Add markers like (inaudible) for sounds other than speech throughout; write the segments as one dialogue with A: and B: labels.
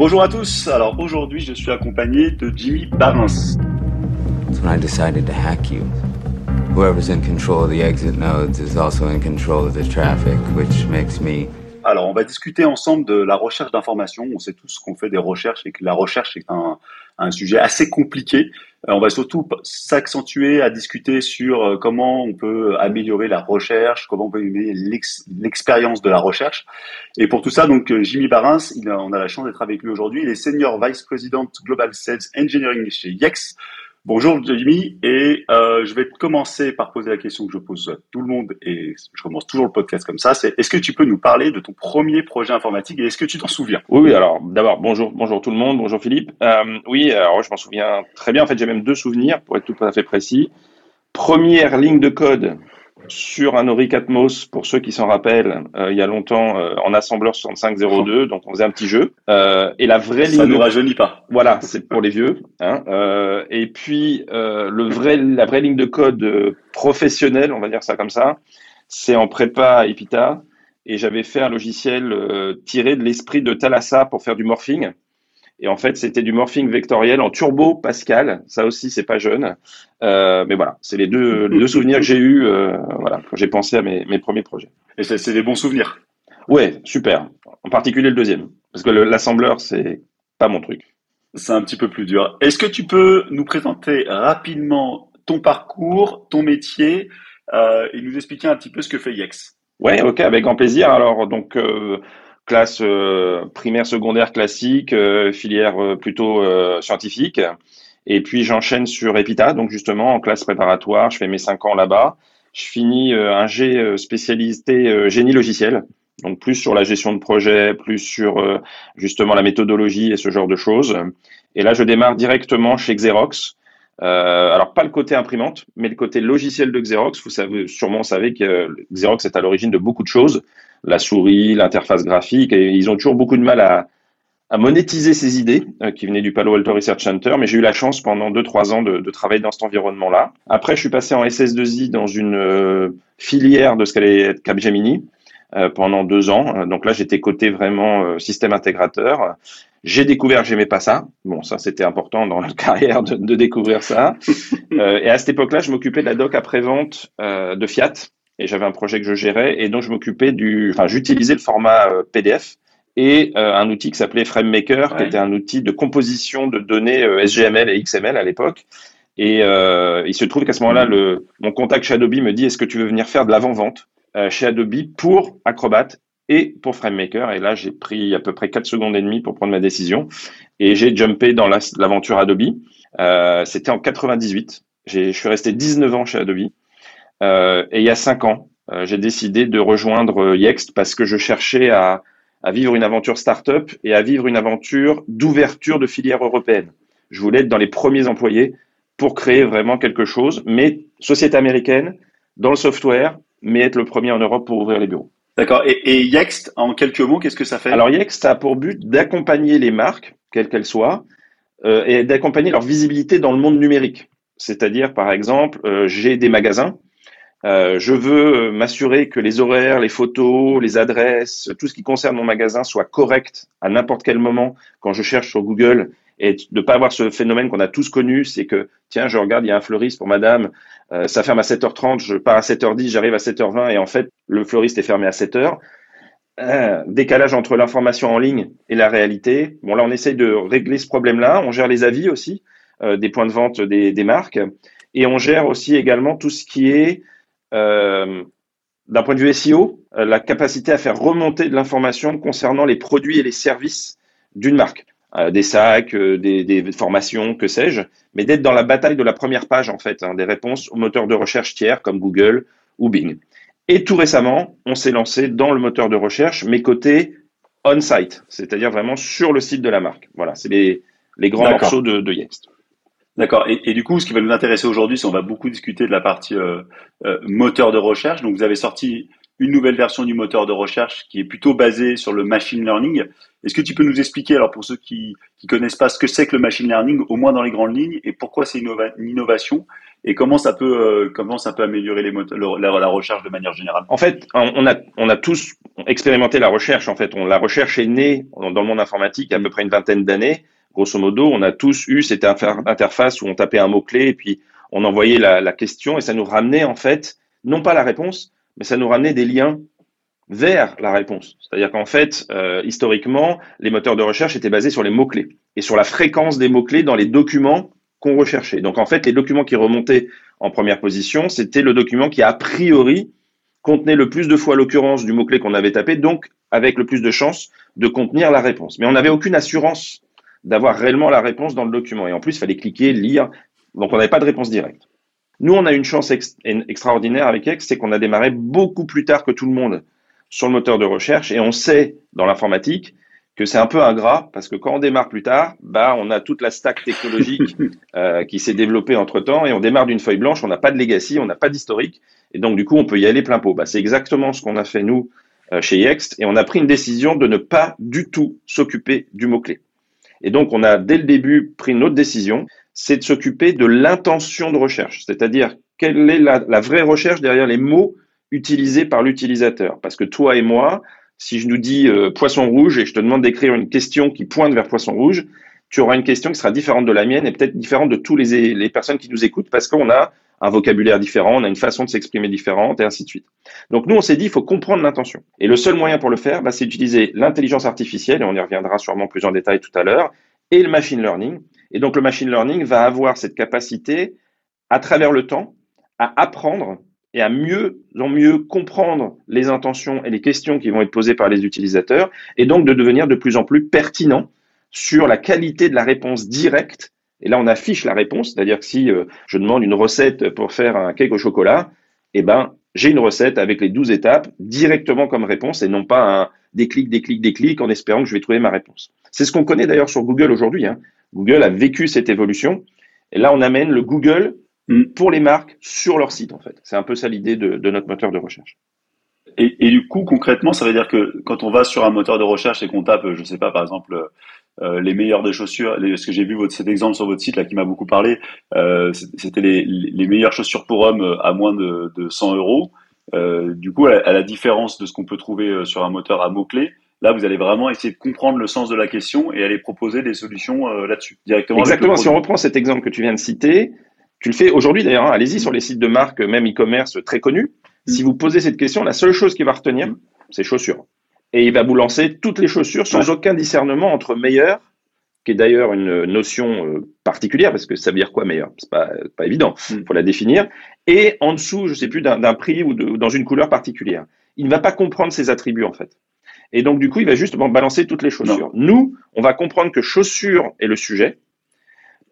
A: Bonjour à tous. Alors aujourd'hui, je suis accompagné de Jimmy.
B: That's when I decided to hack you. Whoever's in control of the exit nodes is also in control of the traffic, which makes me
A: Alors, on va discuter ensemble de la recherche d'informations. On sait tous qu'on fait des recherches et que la recherche est un, sujet assez compliqué. Euh, on va surtout s'accentuer à discuter sur euh, comment on peut améliorer la recherche, comment on peut améliorer l'expérience de la recherche. Et pour tout ça, donc euh, Jimmy Barins, on a la chance d'être avec lui aujourd'hui. Il est Senior Vice President Global Sales Engineering chez Yex. Bonjour Jimmy, et euh, je vais commencer par poser la question que je pose à tout le monde, et je commence toujours le podcast comme ça, c'est est-ce que tu peux nous parler de ton premier projet informatique, et est-ce que tu t'en souviens?
C: Oui, oui, alors d'abord, bonjour, bonjour tout le monde, bonjour Philippe. Euh, oui, alors je m'en souviens très bien, en fait j'ai même deux souvenirs, pour être tout à fait précis. Première ligne de code sur un Oric Atmos, pour ceux qui s'en rappellent, euh, il y a longtemps, euh, en assembleur 6502, donc on faisait un petit jeu. Euh, et la vraie
A: Ça
C: ligne...
A: ne rajeunit pas.
C: Voilà, c'est pour les vieux. Hein, et puis, le vrai, la vraie ligne de code professionnelle, on va dire ça comme ça, c'est en prépa à Epita. Et j'avais fait un logiciel tiré de l'esprit de Thalassa pour faire du morphing. Et en fait, c'était du morphing vectoriel en turbo Pascal. Ça aussi, c'est pas jeune. Euh, mais voilà, c'est les deux, les deux souvenirs que j'ai eus euh, voilà, quand j'ai pensé à mes, mes premiers projets.
A: Et c'est c'est des bons souvenirs.
C: Ouais, super. En particulier le deuxième. Parce que le- l'assembleur, c'est pas mon truc.
A: C'est un petit peu plus dur. Est-ce que tu peux nous présenter rapidement ton parcours, ton métier, euh, et nous expliquer un petit peu ce que fait Yex
C: Ouais, ok, avec grand plaisir. Alors, donc, classe euh, primaire, secondaire classique, euh, filière euh, plutôt scientifique. Et puis, j'enchaîne sur EPITA, donc justement, en classe préparatoire. Je fais mes cinq ans là-bas. Je finis un G spécialisé génie logiciel. Donc, plus sur la gestion de projet, plus sur justement la méthodologie et ce genre de choses. Et là, je démarre directement chez Xerox. Alors pas le côté imprimante, mais le côté logiciel de Xerox. Vous savez, sûrement vous savez que Xerox est à l'origine de beaucoup de choses, la souris, l'interface graphique, et ils ont toujours beaucoup de mal à, à monétiser ces idées euh, qui venaient du Palo Alto Research Center. Mais j'ai eu la chance pendant deux trois ans de, de travailler dans cet environnement-là. Après, je suis passé en SS2I dans une euh, filière de ce qu'allait être Capgemini euh, pendant deux ans. Euh, Donc là, j'étais côté vraiment euh, système intégrateur. J'ai découvert que j'aimais pas ça. Bon, ça c'était important dans la (laughs) carrière de, de découvrir ça. Et à cette époque-là, je m'occupais de la doc après-vente de Fiat et j'avais un projet que je gérais et donc je m'occupais du, enfin j'utilisais le format euh, PDF et euh, un outil qui s'appelait FrameMaker, qui était un outil de composition de données euh, SGML et XML à l'époque. Et euh, il se trouve qu'à ce moment-là, le, mon contact chez Adobe me dit Est-ce que tu veux venir faire de l'avant-vente chez Adobe pour Acrobat et pour FrameMaker? Et là, j'ai pris à peu près 4 secondes et demie pour prendre ma décision et j'ai jumpé dans la- l'aventure Adobe. C'était en 98. J'ai- Je suis resté 19 ans chez Adobe. Euh, et il y a 5 ans, euh, j'ai décidé de rejoindre euh, Yext parce que je cherchais à, à vivre une aventure startup et à vivre une aventure d'ouverture de filière européenne. Je voulais être dans les premiers employés pour créer vraiment quelque chose, mais société américaine, dans le software, mais être le premier en Europe pour ouvrir les bureaux.
A: D'accord. Et, et Yext, en quelques mots, qu'est-ce que ça fait?
C: Alors Yext a pour but d'accompagner les marques, quelles qu'elles soient, euh, et d'accompagner leur visibilité dans le monde numérique. C'est-à-dire, par exemple, euh, j'ai des magasins, euh, je veux euh, m'assurer que les horaires, les photos, les adresses, tout ce qui concerne mon magasin soit correct à n'importe quel moment quand je cherche sur Google et de ne pas avoir ce phénomène qu'on a tous connu, c'est que, tiens, je regarde, il y a un fleuriste pour madame, euh, ça ferme à 7h30, je pars à 7h10, j'arrive à 7h20 et en fait, le fleuriste est fermé à 7h. Euh, décalage entre l'information en ligne et la réalité. Bon, là, on essaye de régler ce problème-là. On gère les avis aussi des points de vente des, des marques et on gère aussi également tout ce qui est d'un point de vue SEO, euh, la capacité à faire remonter de l'information concernant les produits et les services d'une marque. Euh, des sacs, euh, des, des formations, que sais-je, mais d'être dans la bataille de la première page, en fait, hein, des réponses aux moteurs de recherche tiers comme Google ou Bing. Et tout récemment, on s'est lancé dans le moteur de recherche, mais côté on-site, c'est-à-dire vraiment sur le site de la marque. Voilà, c'est les, les grands morceaux de, de Yext.
A: D'accord. Et, du coup, ce qui va nous intéresser aujourd'hui, c'est on va beaucoup discuter de la partie euh, euh, moteur de recherche. Donc, vous avez sorti une nouvelle version du moteur de recherche qui est plutôt basée sur le machine learning. Est-ce que tu peux nous expliquer, alors pour ceux qui ne connaissent pas ce que c'est que le machine learning, au moins dans les grandes lignes, et pourquoi c'est une, innovation et comment ça peut euh, comment ça peut améliorer la, recherche de manière générale?
C: En fait, on a on a tous expérimenté la recherche. En fait, la recherche est née dans le monde informatique à peu près une vingtaine d'années. Grosso modo, on a tous eu cette interface où on tapait un mot clé et puis on envoyait la, la question et ça nous ramenait en fait non pas la réponse, mais ça nous ramenait des liens vers la réponse. C'est-à-dire qu'en fait, euh, historiquement, les moteurs de recherche étaient basés sur les mots-clés et sur la fréquence des mots-clés dans les documents qu'on recherchait. Donc en fait, les documents qui remontaient en première position, c'était le document qui a priori contenait le plus de fois l'occurrence du mot-clé qu'on avait tapé, donc avec le plus de chances de contenir la réponse. Mais on n'avait aucune assurance d'avoir réellement la réponse dans le document. Et en plus, il fallait cliquer, lire, donc on n'avait pas de réponse directe. Nous, on a une chance extraordinaire avec X, c'est qu'on a démarré beaucoup plus tard que tout le monde sur le moteur de recherche et on sait dans l'informatique que c'est un peu ingrat parce que quand on démarre plus tard, bah on a toute la stack technologique (laughs) euh, qui s'est développée entre temps et on démarre d'une feuille blanche, on n'a pas de legacy, on n'a pas d'historique et donc du coup on peut y aller plein pot. Bah, c'est exactement ce qu'on a fait nous euh, chez Yext et on a pris une décision de ne pas du tout s'occuper du mot clé. Et donc on a dès le début pris une autre décision, c'est de s'occuper de l'intention de recherche, c'est-à-dire quelle est la, vraie recherche derrière les mots utilisés par l'utilisateur? Parce que toi et moi, si je nous dis euh, poisson rouge et je te demande d'écrire une question qui pointe vers poisson rouge, tu auras une question qui sera différente de la mienne et peut-être différente de tous les, les personnes qui nous écoutent parce qu'on a un vocabulaire différent, on a une façon de s'exprimer différente et ainsi de suite. Donc nous, on s'est dit, il faut comprendre l'intention. Et le seul moyen pour le faire, bah, c'est d'utiliser l'intelligence artificielle, et on y reviendra sûrement plus en détail tout à l'heure, et le machine learning, et donc le machine learning va avoir cette capacité, à travers le temps, à apprendre et à mieux en mieux comprendre les intentions et les questions qui vont être posées par les utilisateurs, et donc de devenir de plus en plus pertinent sur la qualité de la réponse directe. Et là, on affiche la réponse, c'est-à-dire que si euh, je demande une recette pour faire un cake au chocolat, eh ben, j'ai une recette avec les 12 étapes directement comme réponse et non pas un déclic, déclic, déclic en espérant que je vais trouver ma réponse. C'est ce qu'on connaît d'ailleurs sur Google aujourd'hui. Hein. Google a vécu cette évolution. Et là, on amène le Google mm. pour les marques sur leur site, en fait. C'est un peu ça l'idée de, notre moteur de recherche.
A: Et, du coup, concrètement, ça veut dire que quand on va sur un moteur de recherche et qu'on tape, je ne sais pas, par exemple, euh, les meilleures des chaussures, ce que j'ai vu votre, cet exemple sur votre site là qui m'a beaucoup parlé, euh, c'était les, meilleures chaussures pour hommes à moins de, 100 euros. Euh, du coup, à, la différence de ce qu'on peut trouver sur un moteur à mots-clés, Là, vous allez vraiment essayer de comprendre le sens de la question et aller proposer des solutions euh, là-dessus directement.
C: Exactement. Si on reprend cet exemple que tu viens de citer, tu le fais aujourd'hui d'ailleurs. Hein, allez-y sur les sites de marque, même e-commerce très connus. Si vous posez cette question, la seule chose qu'il va retenir, mm. c'est chaussures. Et il va vous lancer toutes les chaussures sans aucun discernement entre meilleur, qui est d'ailleurs une notion euh, particulière, parce que ça veut dire quoi meilleur? C'est pas, pas évident, il mm. faut la définir. Et en dessous, je sais plus, d'un prix ou, ou dans une couleur particulière. Il ne va pas comprendre ces attributs en fait. Et donc, du coup, il va juste balancer toutes les chaussures. Nous, on va comprendre que chaussure est le sujet,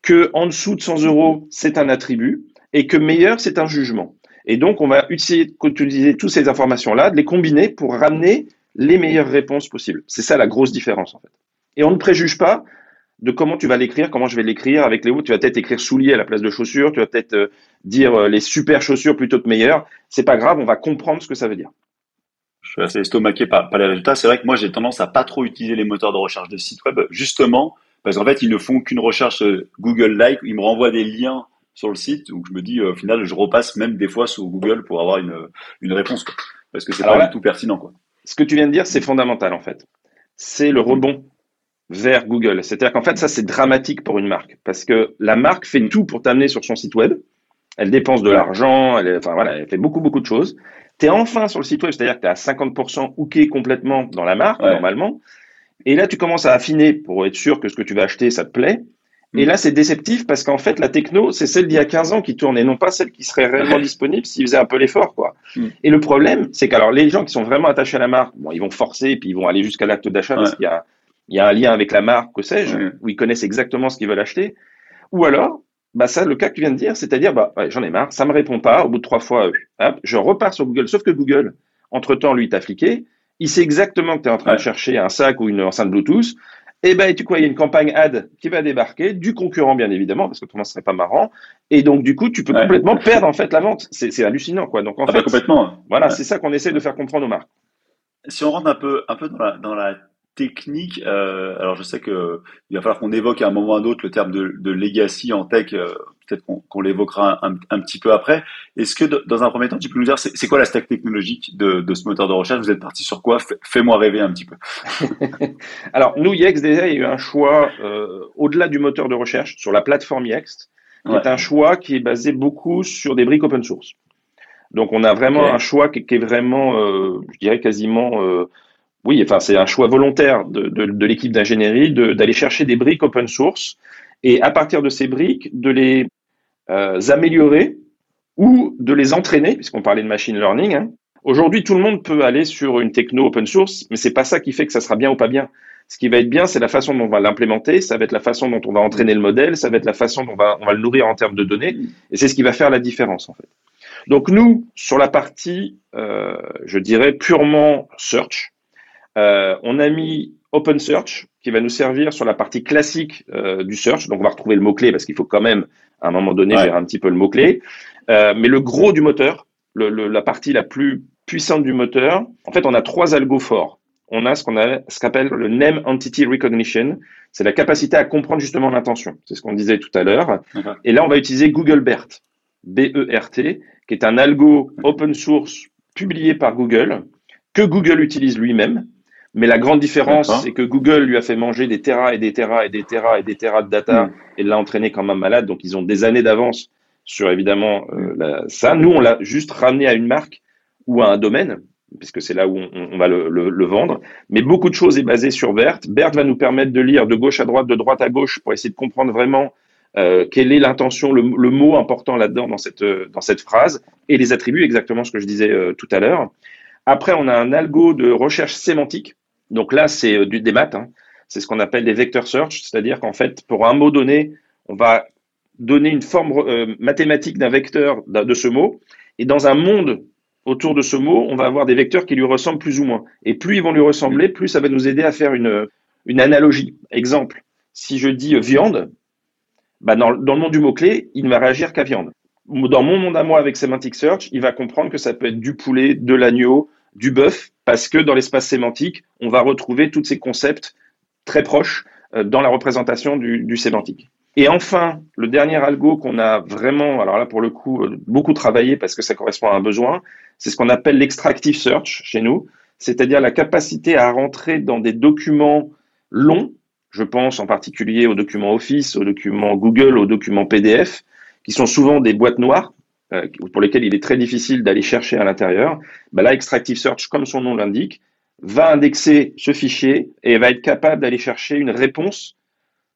C: que en dessous de 100 euros, c'est un attribut, et que meilleur, c'est un jugement. Et donc, on va utiliser, utiliser toutes ces informations-là, de les combiner pour ramener les meilleures réponses possibles. C'est ça la grosse différence, en fait. Et on ne préjuge pas de comment tu vas l'écrire, comment je vais l'écrire avec les mots. Tu vas peut-être écrire souliers à la place de chaussures, tu vas peut-être euh, dire euh, les super chaussures plutôt que meilleures. C'est pas grave, on va comprendre ce que ça veut dire
A: je suis assez estomaqué par, les résultats. C'est vrai que moi, j'ai tendance à pas trop utiliser les moteurs de recherche de sites web, justement, parce qu'en fait, ils ne font qu'une recherche euh, Google-like. Ils me renvoient des liens sur le site, donc je me dis, euh, au final, je repasse même des fois sur Google pour avoir une, une réponse, quoi. parce que c'est pas du tout pertinent. Quoi.
C: Ce que tu viens de dire, c'est fondamental, en fait. C'est le rebond vers Google. C'est-à-dire qu'en fait, ça, c'est dramatique pour une marque, parce que la marque fait tout pour t'amener sur son site web. Elle dépense de l'argent, elle, enfin voilà, elle fait beaucoup beaucoup de choses tu es enfin sur le site web, c'est-à-dire que tu es à 50% hooké complètement dans la marque, normalement. Et là, tu commences à affiner pour être sûr que ce que tu vas acheter, ça te plaît. Et là, c'est déceptif parce qu'en fait, la techno, c'est celle d'il y a 15 ans qui tourne et non pas celle qui serait réellement disponible s'ils faisaient un peu l'effort, quoi. Mm. Et le problème, c'est qu'alors, les gens qui sont vraiment attachés à la marque, bon, ils vont forcer et puis ils vont aller jusqu'à l'acte d'achat parce qu'il y a, il y a un lien avec la marque, que sais-je, où ils connaissent exactement ce qu'ils veulent acheter. Ou alors, bah ça, le cas que tu viens de dire, c'est-à-dire, bah, j'en ai marre, ça me répond pas, au bout de trois fois, euh, je repars sur Google. Sauf que Google, entre-temps, lui, t'a fliqué, il sait exactement que tu es en train de chercher un sac ou une enceinte Bluetooth, Eh ben, tu quoi, il y a une campagne ad qui va débarquer, du concurrent bien évidemment, parce que autrement ce serait pas marrant. Et donc du coup, tu peux complètement perdre en fait la vente. C'est hallucinant quoi. Donc en ah bah, fait,
A: complètement.
C: Voilà, c'est ça qu'on essaie de faire comprendre aux marques.
A: Si on rentre un peu, un peu dans la, dans la technique, euh, alors je sais que il va falloir qu'on évoque à un moment ou à un autre le terme de, de legacy en tech. Euh, peut-être qu'on l'évoquera un, un, petit peu après. Est-ce que dans un premier temps, tu peux nous dire c'est quoi la stack technologique de, de, ce moteur de recherche? Vous êtes parti sur quoi? Fais-moi rêver un petit peu. (laughs)
C: alors nous, Yext déjà, il y a eu un choix euh, au-delà du moteur de recherche sur la plateforme Yext, qui est un choix qui est basé beaucoup sur des briques open source. Donc on a vraiment un choix qui, qui est vraiment, euh, je dirais quasiment euh, oui, enfin, c'est un choix volontaire de, de, de l'équipe d'ingénierie d'aller chercher des briques open source et à partir de ces briques, de les euh, améliorer ou de les entraîner, puisqu'on parlait de machine learning. Hein. Aujourd'hui, tout le monde peut aller sur une techno open source, mais c'est pas ça qui fait que ça sera bien ou pas bien. Ce qui va être bien, c'est la façon dont on va l'implémenter, ça va être la façon dont on va entraîner le modèle, ça va être la façon dont on va, on va le nourrir en termes de données, et c'est ce qui va faire la différence en fait. Donc nous, sur la partie, euh, je dirais purement search, euh, on a mis OpenSearch qui va nous servir sur la partie classique du search. Donc on va retrouver le mot-clé parce qu'il faut quand même à un moment donné gérer un petit peu le mot-clé. Euh, mais le gros du moteur, la partie la plus puissante du moteur, en fait on a trois algos forts. On a ce qu'on a ce qu'appelle le Name Entity Recognition. C'est la capacité à comprendre justement l'intention. C'est ce qu'on disait tout à l'heure. Et là on va utiliser Google BERT, B-E-R-T, qui est un algo open source publié par Google que Google utilise lui-même mais la grande différence, c'est que Google lui a fait manger des terras et des terras et des terras et des terras de data hmm. et l'a entraîné comme un malade. Donc, ils ont des années d'avance sur évidemment euh, ça. Nous, on l'a juste ramené à une marque ou à un domaine, puisque c'est là où on, va le, vendre. Mais beaucoup de choses est basé sur BERT. BERT va nous permettre de lire de gauche à droite, de droite à gauche, pour essayer de comprendre vraiment euh, quelle est l'intention, le, mot important là-dedans dans cette, dans cette phrase, et les attributs, exactement ce que je disais euh, tout à l'heure. Après, on a un algo de recherche sémantique. Donc là, c'est euh, des maths. Hein. C'est ce qu'on appelle des vector search, c'est-à-dire qu'en fait, pour un mot donné, on va donner une forme euh, mathématique d'un vecteur de ce mot. Et dans un monde autour de ce mot, on va avoir des vecteurs qui lui ressemblent plus ou moins. Et plus ils vont lui ressembler, plus ça va nous aider à faire une, analogie. Exemple, si je dis viande, bah dans, dans le monde du mot-clé, il ne va réagir qu'à viande. Dans mon monde à moi avec Semantic Search, il va comprendre que ça peut être du poulet, de l'agneau, du bœuf, parce que dans l'espace sémantique, on va retrouver tous ces concepts très proches euh, dans la représentation du, sémantique. Et enfin, le dernier algo qu'on a vraiment, alors là pour le coup, euh, beaucoup travaillé parce que ça correspond à un besoin, c'est ce qu'on appelle l'extractive search chez nous, c'est-à-dire la capacité à rentrer dans des documents longs, je pense en particulier aux documents Office, aux documents Google, aux documents PDF, qui sont souvent des boîtes noires, euh, pour lesquels il est très difficile d'aller chercher à l'intérieur, bah là, Extractive Search, comme son nom l'indique, va indexer ce fichier et va être capable d'aller chercher une réponse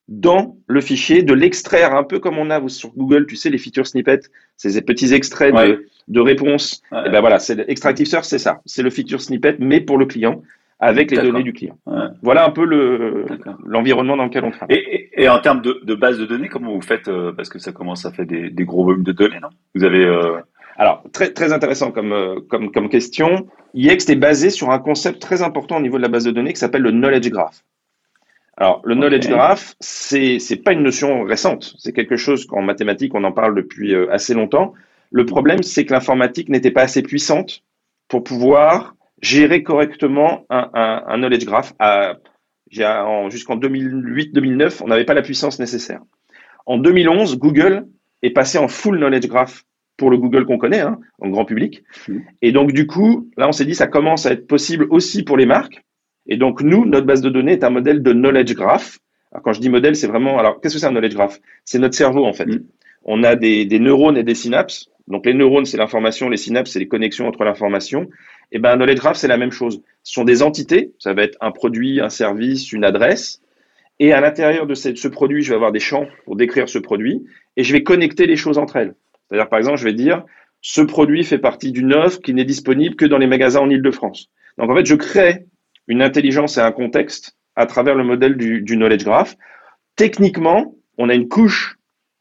C: dans le fichier, de l'extraire, un peu comme on a sur Google, tu sais, les feature snippets, ces petits extraits de, de réponses. Et ben voilà, c'est Extractive Search, c'est ça. C'est le feature snippet, mais pour le client avec les données du client. Voilà un peu le l'environnement dans lequel on travaille.
A: Et, et, en termes de, de, base de données, comment vous faites euh, Parce que ça commence à faire des, des gros volumes de données, non? Vous avez euh...
C: alors très très intéressant comme euh, comme comme question. Yext est basé sur un concept très important au niveau de la base de données qui s'appelle le knowledge graph. Alors le knowledge graph, c'est c'est pas une notion récente. C'est quelque chose qu'en mathématiques on en parle depuis assez longtemps. Le problème, c'est que l'informatique n'était pas assez puissante pour pouvoir gérer correctement un, un, un knowledge graph. Jusqu'en 2008-2009, on n'avait pas la puissance nécessaire. En 2011, Google est passé en full knowledge graph pour le Google qu'on connaît, hein, en grand public. Mmh. Et donc, du coup, là, on s'est dit, ça commence à être possible aussi pour les marques. Et donc, nous, notre base de données est un modèle de knowledge graph. Alors, quand je dis modèle, c'est vraiment, alors, qu'est-ce que c'est un knowledge graph? C'est notre cerveau, en fait. Mmh. On a des, des neurones et des synapses. Donc, les neurones, c'est l'information, les synapses, c'est les connexions entre l'information. Et eh ben, un knowledge graph, c'est la même chose. Ce sont des entités, ça va être un produit, un service, une adresse. Et à l'intérieur de ce produit, je vais avoir des champs pour décrire ce produit et je vais connecter les choses entre elles. C'est-à-dire, par exemple, je vais dire, ce produit fait partie d'une offre qui n'est disponible que dans les magasins en Ile-de-France. Donc, en fait, je crée une intelligence et un contexte à travers le modèle du, du knowledge graph. Techniquement, on a une couche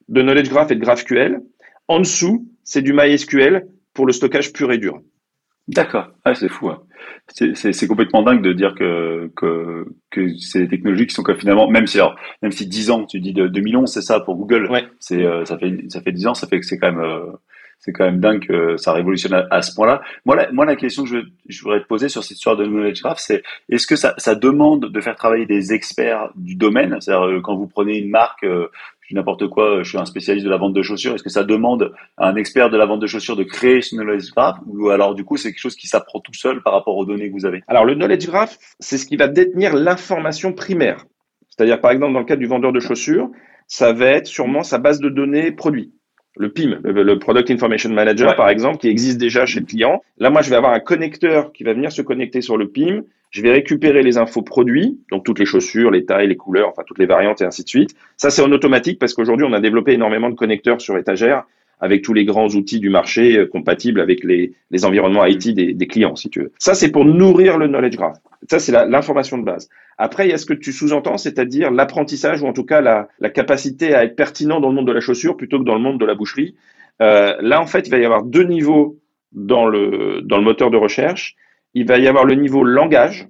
C: de knowledge graph et de GraphQL. En dessous, c'est du MySQL pour le stockage pur et dur.
A: D'accord, ah, c'est fou. Hein. C'est complètement dingue de dire que, que, que c'est des technologies qui sont que finalement, même si, alors, même si 10 ans, tu dis de 2011, c'est ça pour Google,
C: ouais.
A: c'est, euh, ça, fait, ça fait 10 ans, ça fait que c'est quand même, euh, c'est quand même dingue que ça révolutionne à, ce point-là. Moi la, moi, la question que je, je, voudrais te poser sur cette histoire de knowledge graph, c'est est-ce que ça, ça demande de faire travailler des experts du domaine? C'est-à-dire, euh, quand vous prenez une marque, n'importe quoi, je suis un spécialiste de la vente de chaussures. Est-ce que ça demande à un expert de la vente de chaussures de créer ce knowledge graph ou alors du coup c'est quelque chose qui s'apprend tout seul par rapport aux données que vous avez?
C: Alors le knowledge graph, c'est ce qui va détenir l'information primaire. C'est-à-dire par exemple dans le cas du vendeur de chaussures, ça va être sûrement sa base de données produit. Le PIM, le, Product Information Manager par exemple, qui existe déjà chez le client. Là moi je vais avoir un connecteur qui va venir se connecter sur le PIM je vais récupérer les infos produits, donc toutes les chaussures, les tailles, les couleurs, enfin toutes les variantes et ainsi de suite. Ça, c'est en automatique parce qu'aujourd'hui, on a développé énormément de connecteurs sur étagère avec tous les grands outils du marché euh, compatibles avec les, environnements IT des, clients, si tu veux. Ça, c'est pour nourrir le knowledge graph. Ça, c'est l'information de base. Après, il y a ce que tu sous-entends, c'est-à-dire l'apprentissage ou en tout cas la, la, capacité à être pertinent dans le monde de la chaussure plutôt que dans le monde de la boucherie? Euh, là, en fait, il va y avoir deux niveaux dans le, dans le moteur de recherche. Il va y avoir le niveau langage.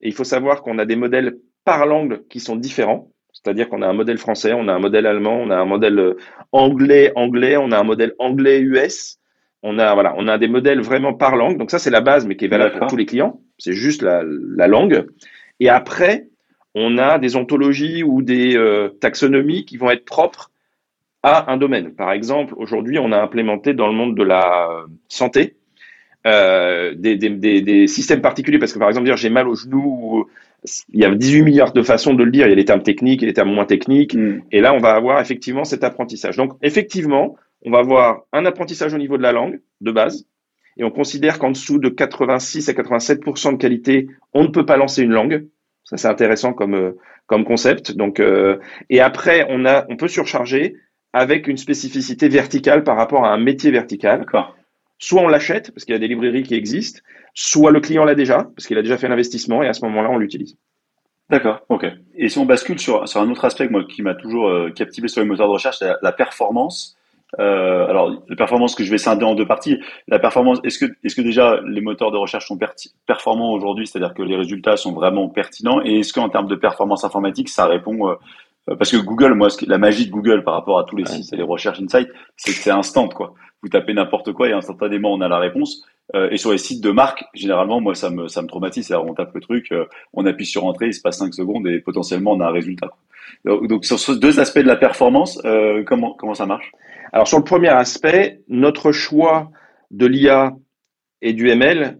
C: Et il faut savoir qu'on a des modèles par langue qui sont différents. C'est-à-dire qu'on a un modèle français, on a un modèle allemand, on a un modèle euh, anglais, anglais, on a un modèle anglais US. On a, voilà, on a des modèles vraiment par langue. Donc ça, c'est la base, mais qui est valable pour tous les clients. C'est juste la, la, langue. Et après, on a des ontologies ou des euh, taxonomies qui vont être propres à un domaine. Par exemple, aujourd'hui, on a implémenté dans le monde de la euh, santé euh, des, des, des, des, systèmes particuliers, parce que par exemple, dire j'ai mal au genou, il y a 18 milliards de façons de le dire, il y a des termes techniques et des termes moins techniques, mm. et là on va avoir effectivement cet apprentissage. Donc effectivement, on va avoir un apprentissage au niveau de la langue, de base, et on considère qu'en dessous de 86 à 87% de qualité, on ne peut pas lancer une langue. Ça c'est intéressant comme, euh, comme concept. Donc, euh, et après, on, a, on peut surcharger avec une spécificité verticale par rapport à un métier vertical.
A: D'accord.
C: Soit on l'achète, parce qu'il y a des librairies qui existent, soit le client l'a déjà, parce qu'il a déjà fait l'investissement, et à ce moment-là, on l'utilise.
A: D'accord, ok. Et si on bascule sur, sur un autre aspect moi, qui m'a toujours euh, captivé sur les moteurs de recherche, c'est la, performance. Euh, alors, la performance que je vais scinder en deux parties. La performance, est-ce que, est-ce que déjà les moteurs de recherche sont performants aujourd'hui, c'est-à-dire que les résultats sont vraiment pertinents, et est-ce qu'en termes de performance informatique, ça répond euh, parce que Google, moi, la magie de Google par rapport à tous les sites et les recherches insight, c'est que c'est instant, quoi vous tapez n'importe quoi et instantanément on a la réponse. Euh, et sur les sites de marque, généralement, moi, ça me, ça me traumatise. On tape le truc, euh, on appuie sur entrée, il se passe 5 secondes et potentiellement on a un résultat. Donc, sur ces deux aspects de la performance, euh, comment, comment ça marche?
C: Alors, sur le premier aspect, notre choix de l'IA et du ML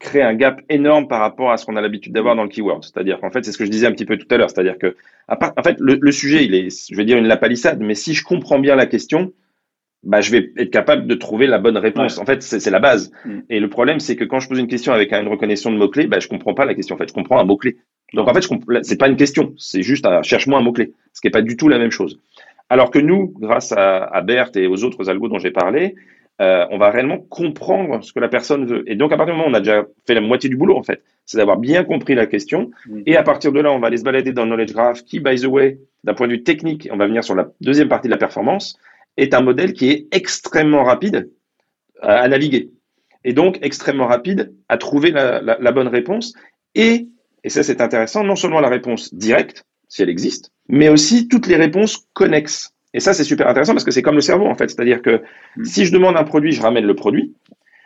C: crée un gap énorme par rapport à ce qu'on a l'habitude d'avoir dans le keyword. C'est-à-dire qu'en fait, c'est ce que je disais un petit peu tout à l'heure. C'est-à-dire que, en fait, le, le, sujet, il est, je vais dire, une la palissade, mais si je comprends bien la question, bah, je vais être capable de trouver la bonne réponse. En fait, c'est la base. Mm. Et le problème, c'est que quand je pose une question avec une reconnaissance de mots-clés, bah, je comprends pas la question. En fait, je comprends un mot-clé. Donc, en fait, c'est pas une question. C'est juste un, cherche-moi un mot-clé. Ce qui est pas du tout la même chose. Alors que nous, grâce à, à Berthe et aux autres algos dont j'ai parlé, euh, on va réellement comprendre ce que la personne veut. Et donc, à partir du moment où on a déjà fait la moitié du boulot, en fait, c'est d'avoir bien compris la question. Mm. Et à partir de là, on va aller se balader dans le knowledge graph qui, by the way, d'un point de vue technique, on va venir sur la deuxième partie de la performance, est un modèle qui est extrêmement rapide à, naviguer. Et donc extrêmement rapide à trouver la, la, la bonne réponse. Et, et ça c'est intéressant, non seulement la réponse directe, si elle existe, mais aussi toutes les réponses connexes. Et ça c'est super intéressant parce que c'est comme le cerveau en fait. C'est-à-dire que hmm. si je demande un produit, je ramène le produit.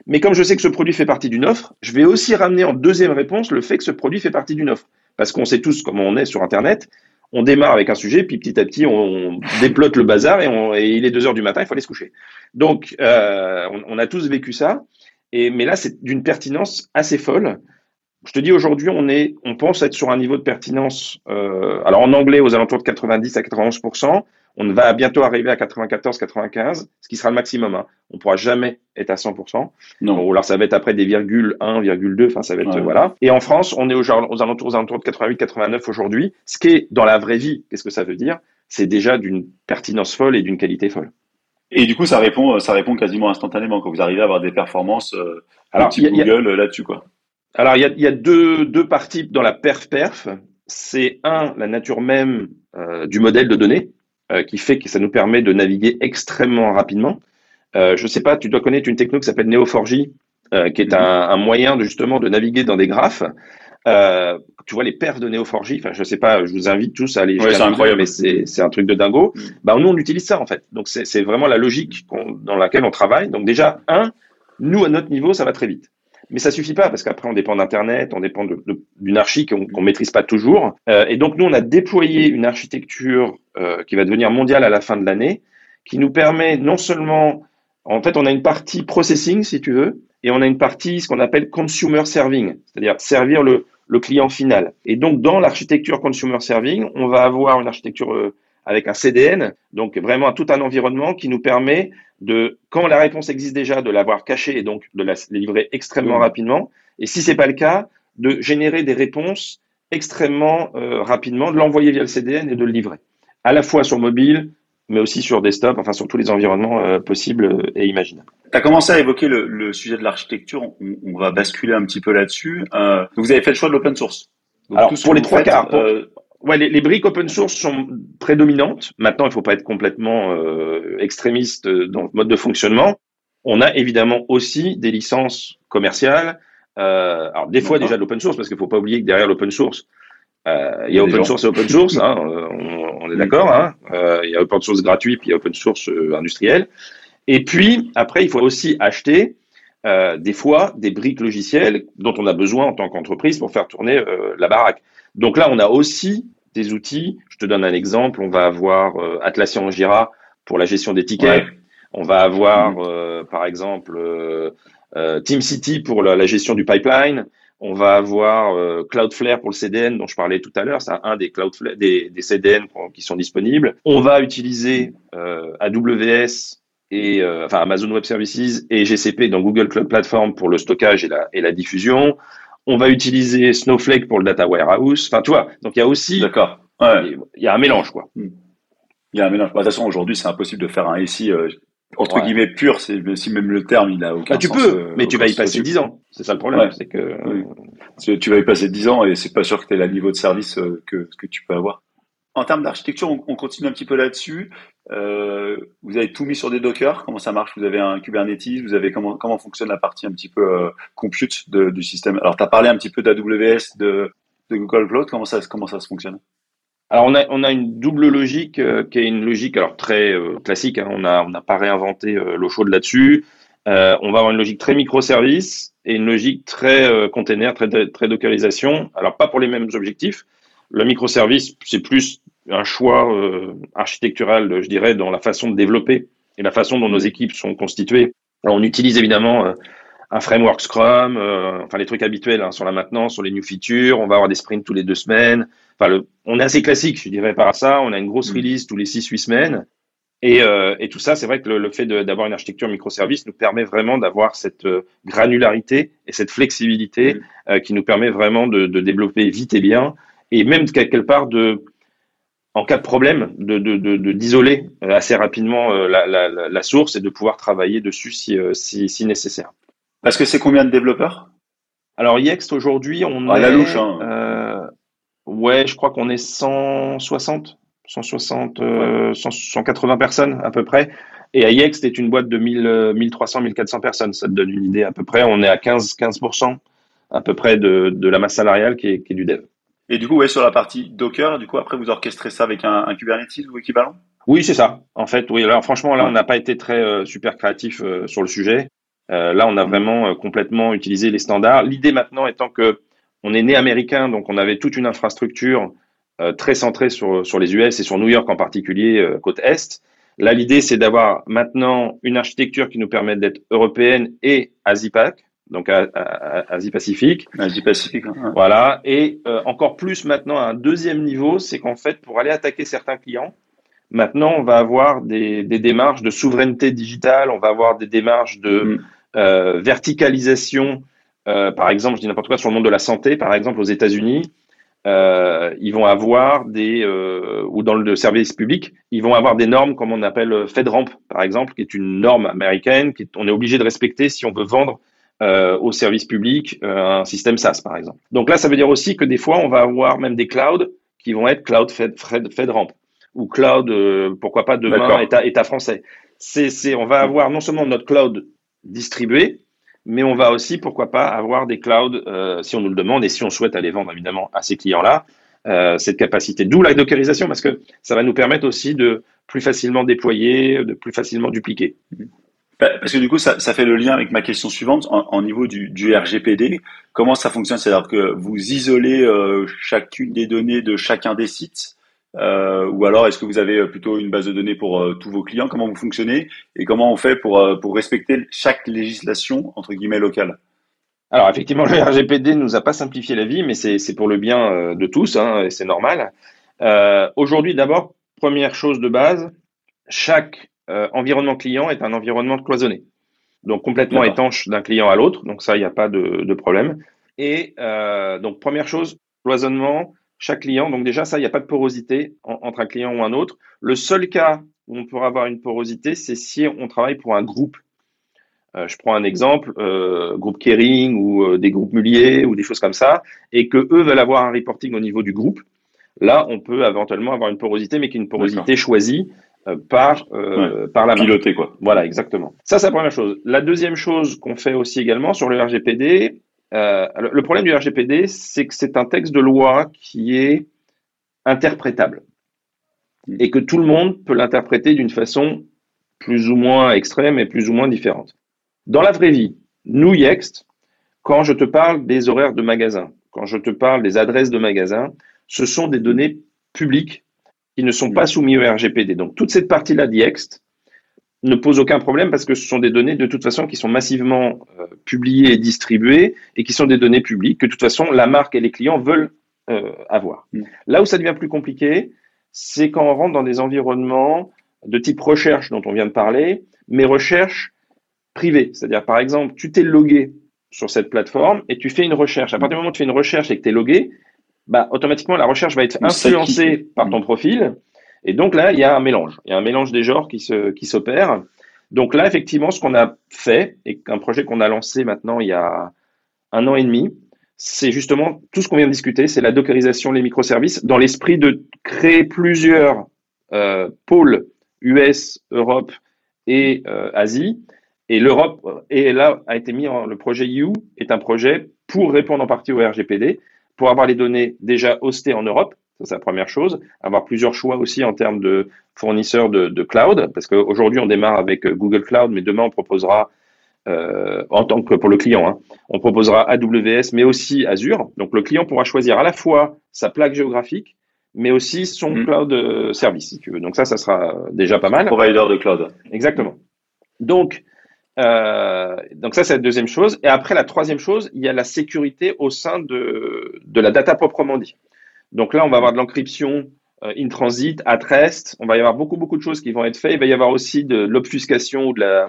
C: Mais comme je sais que ce produit fait partie d'une offre, je vais aussi ramener en deuxième réponse le fait que ce produit fait partie d'une offre. Parce qu'on sait tous comment on est sur Internet on démarre avec un sujet, puis petit à petit, on, déplote le bazar et, il est deux heures du matin, il faut aller se coucher. Donc, euh, on, a tous vécu ça. Et, mais là, c'est d'une pertinence assez folle. Je te dis, aujourd'hui, on est, on pense être sur un niveau de pertinence, euh, alors en anglais, aux alentours de 90 à 91 on va bientôt arriver à 94-95, ce qui sera le maximum. Hein. On ne pourra jamais être à 100%. Non. Ou alors ça va être après des virgules 1, virgule 2, enfin ça va être voilà. Et en France, on est aux, aux alentours, aux alentours de 88-89 aujourd'hui, ce qui est dans la vraie vie, qu'est-ce que ça veut dire? C'est déjà d'une pertinence folle et d'une qualité folle.
A: Et du coup, ça répond, ça répond quasiment instantanément quand vous arrivez à avoir des performances euh, alors, Google là-dessus, quoi.
C: Alors, il y a, y a deux, deux parties dans la perf-perf. C'est un, la nature même euh, du modèle de données. Euh, qui fait que ça nous permet de naviguer extrêmement rapidement. Euh, je ne sais pas, tu dois connaître une techno qui s'appelle Neo4j. qui est un, un, moyen de, justement de naviguer dans des graphes. Euh, tu vois les perfs de Neo4j, enfin je sais pas, je vous invite tous à aller
A: ouais, c'est incroyable,
C: mais c'est un truc de dingo. Mm. Bah nous on utilise ça en fait, donc c'est vraiment la logique dans laquelle on travaille. Donc déjà un, nous à notre niveau ça va très vite. Mais ça suffit pas parce qu'après on dépend d'internet, on dépend d'une archi qu'on qu maîtrise pas toujours. Euh, et donc nous on a déployé une architecture euh, qui va devenir mondiale à la fin de l'année, qui nous permet non seulement, en fait on a une partie processing si tu veux, et on a une partie ce qu'on appelle consumer serving, c'est-à-dire servir le client final. Et donc, dans l'architecture consumer serving, on va avoir une architecture euh, avec un CDN, donc vraiment tout un environnement qui nous permet de, quand la réponse existe déjà, de l'avoir cachée et donc de la livrer extrêmement rapidement. Et si c'est pas le cas, de générer des réponses extrêmement euh, rapidement, de l'envoyer via le CDN et de le livrer. À la fois sur mobile, mais aussi sur desktop, enfin sur tous les environnements euh, possibles et imaginables.
A: Tu as commencé à évoquer le, le sujet de l'architecture, on, on, va basculer un petit peu là-dessus. Euh, vous avez fait le choix de l'open source.
C: Donc, Alors pour les trois quarts, euh... ouais, les, les, briques open source sont prédominantes. Maintenant, il ne faut pas être complètement euh, extrémiste dans le mode de fonctionnement. On a évidemment aussi des licences commerciales. Euh, alors des fois déjà de l'open source, parce qu'il ne faut pas oublier que derrière l'open source, euh, il y a open source et open source, hein, on, on, est d'accord. Hein, euh, il y a open source gratuit, puis il y a open source industriel. Et puis, après, il faut aussi acheter euh, des fois des briques logicielles dont on a besoin en tant qu'entreprise pour faire tourner euh, la baraque. Donc là, on a aussi des outils. Je te donne un exemple. On va avoir euh, Atlassian Jira pour la gestion des tickets. Ouais. On va avoir, euh, par exemple, euh, euh, TeamCity pour la, la, gestion du pipeline. On va avoir Cloudflare pour le CDN dont je parlais tout à l'heure. C'est un des, Cloudflare, des, des CDN qui sont disponibles. On va utiliser AWS et euh, enfin Amazon Web Services et GCP dans Google Cloud Platform pour le stockage et la, et la diffusion. On va utiliser Snowflake pour le data warehouse. Enfin, tu vois, donc il y a aussi,
A: d'accord,
C: ouais. il y a un mélange quoi.
A: Hmm. Il y a un mélange. Bah, de toute façon, aujourd'hui, c'est impossible de faire un SI euh, entre ouais. guillemets pur. C'est si même le terme, il a aucun
C: bah, tu
A: sens.
C: Tu peux, euh, mais tu vas y passer 10 ans. C'est ça le problème, ouais. c'est que
A: oui. tu vas y passer 10 ans et c'est pas sûr que tu aies le niveau de service euh, que que tu peux avoir. En termes d'architecture, on, on, continue un petit peu là-dessus. Euh, vous avez tout mis sur des Docker. Comment ça marche? Vous avez un Kubernetes. Vous avez comment comment fonctionne la partie un petit peu euh, compute du système? Alors, tu as parlé un petit peu d'AWS, de, Google Cloud. Comment ça comment ça se fonctionne?
C: Alors on a on a une double logique euh, qui est une logique alors très classique. Hein, on a on n'a pas réinventé l'eau chaude là-dessus. on va avoir une logique très microservice et une logique très container, très très dockerisation. Alors pas pour les mêmes objectifs. Le microservice, c'est plus un choix euh, architectural, je dirais, dans la façon de développer et la façon dont nos équipes sont constituées. Alors, on utilise évidemment euh, un framework Scrum, euh, enfin les trucs habituels hein, sur la maintenance, sur les new features. On va avoir des sprints tous les deux semaines. Enfin, le, on est assez classique, je dirais, par ça. On a une grosse mm. release tous les six, huit semaines. Et, euh, et, tout ça, c'est vrai que le, le fait d'avoir une architecture microservice nous permet vraiment d'avoir cette euh, granularité et cette flexibilité mm. euh, qui nous permet vraiment de, de, développer vite et bien, et même quelque part de en cas de problème, de, d'isoler de, de, assez rapidement euh, la, la, la, source et de pouvoir travailler dessus si, euh, si, si nécessaire.
A: Parce que c'est combien de développeurs?
C: Alors Yext aujourd'hui, on
A: ah,
C: est
A: la louche, hein.
C: euh, ouais, je crois qu'on est 160, 160, euh, 180 personnes à peu près. Et à Yext est une boîte de 1000, 1300, 1400 personnes. Ça te donne une idée à peu près. On est à 15, 15% à peu près de, de la masse salariale qui est, qui est du dev.
A: Et du coup, ouais, sur la partie Docker, du coup, après, vous orchestrez ça avec un, un Kubernetes ou équivalent?
C: Oui, c'est ça. En fait, oui. Alors, franchement, là, on n'a pas été très euh, super créatif euh, sur le sujet. Euh, là, on a vraiment euh, complètement utilisé les standards. L'idée maintenant étant que on est né américain, donc on avait toute une infrastructure euh, très centrée sur, sur les US et sur New York en particulier, côte Est. Là, l'idée, c'est d'avoir maintenant une architecture qui nous permet d'être européenne et Asie-Pac donc Asie-Pacifique.
A: Asie-Pacifique. Ouais.
C: Voilà. Et euh, encore plus maintenant, un deuxième niveau, c'est qu'en fait, pour aller attaquer certains clients, maintenant, on va avoir des, des, démarches de souveraineté digitale, on va avoir des démarches de mm. euh, verticalisation. Euh, par exemple, je dis n'importe quoi sur le monde de la santé, par exemple aux États-Unis. Ils vont avoir des ou dans le service public, ils vont avoir des normes comme on appelle FedRAMP par exemple, qui est une norme américaine qu'on est obligé de respecter si on veut vendre euh, au service public euh, un système SaaS, par exemple. Donc là, ça veut dire aussi que des fois, on va avoir même des clouds qui vont être cloud Fed, Fed, FedRAMP ou cloud, euh, pourquoi pas demain, état, état français. C'est, c'est, on va avoir non seulement notre cloud distribué, mais on va aussi, pourquoi pas, avoir des clouds, euh, si on nous le demande et si on souhaite aller vendre évidemment à ces clients-là, euh, cette capacité. D'où la dockerisation, parce que ça va nous permettre aussi de plus facilement déployer, de plus facilement dupliquer.
A: Bah, parce que du coup, ça, ça fait le lien avec ma question suivante, en, niveau du, du, RGPD. Comment ça fonctionne? C'est-à-dire que vous isolez euh, chacune des données de chacun des sites euh, ou alors est-ce que vous avez plutôt une base de données pour euh, tous vos clients? Comment vous fonctionnez? Et comment on fait pour, euh, pour respecter chaque législation entre guillemets locale?
C: Alors effectivement, le RGPD ne nous a pas simplifié la vie, mais c'est pour le bien de tous hein, et c'est normal. Aujourd'hui, d'abord, première chose de base, chaque environnement client est un environnement cloisonné, donc complètement étanche d'un client à l'autre. Donc ça, il n'y a pas de, de problème. Et donc première chose, cloisonnement chaque client. Donc déjà, ça, il n'y a pas de porosité entre un client ou un autre. Le seul cas où on pourra avoir une porosité, c'est si on travaille pour un groupe. Euh, je prends un exemple, euh, groupe Kering ou euh, des groupes Mulier ou des choses comme ça, et que eux veulent avoir un reporting au niveau du groupe. Là, on peut éventuellement avoir une porosité, mais qui est une porosité choisie par, par la
A: Piloté, quoi.
C: Voilà, exactement. Ça, c'est la première chose. La deuxième chose qu'on fait aussi également sur le RGPD, euh, le problème du RGPD, c'est que c'est un texte de loi qui est interprétable mm. et que tout le monde peut l'interpréter d'une façon plus ou moins extrême et plus ou moins différente. Dans la vraie vie, nous, Yext, quand je te parle des horaires de magasin, quand je te parle des adresses de magasin, ce sont des données publiques qui ne sont pas soumises au RGPD. Donc, toute cette partie-là d'Yext, ne pose aucun problème parce que ce sont des données de toute façon qui sont massivement euh, publiées et distribuées et qui sont des données publiques que de toute façon la marque et les clients veulent euh, avoir. Mm. Là où ça devient plus compliqué, c'est quand on rentre dans des environnements de type recherche dont on vient de parler, mais recherche privée. C'est-à-dire par exemple, tu t'es logué sur cette plateforme et tu fais une recherche. À partir du moment où tu fais une recherche et que tu es logué, bah, automatiquement la recherche va être influencée par ton profil et donc là, il y a un mélange. Il y a un mélange des genres qui se, qui s'opère. Donc là, effectivement, ce qu'on a fait, et un projet qu'on a lancé maintenant il y a un an et demi, c'est justement tout ce qu'on vient de discuter, c'est la dockerisation, les microservices, dans l'esprit de créer plusieurs euh, pôles US, Europe et euh, Asie. Et l'Europe, et là a été mis en, le projet You est un projet pour répondre en partie au RGPD, pour avoir les données déjà hostées en Europe, ça, c'est la première chose. Avoir plusieurs choix aussi en termes de fournisseurs de, cloud, parce qu'aujourd'hui, on démarre avec euh, Google Cloud, mais demain, on proposera, euh, en tant que pour le client, hein, on proposera AWS, mais aussi Azure. Donc, le client pourra choisir à la fois sa plaque géographique, mais aussi son mm. cloud euh, service, si tu veux. Donc, ça, ça sera déjà pas mal.
A: Provider de cloud.
C: Exactement. Donc, donc ça, c'est la deuxième chose. Et après, la troisième chose, il y a la sécurité au sein de, de la data proprement dit. Donc là, on va avoir de l'encryption euh, in transit, at rest. On va y avoir beaucoup, beaucoup de choses qui vont être faites. Il va y avoir aussi de, l'obfuscation ou de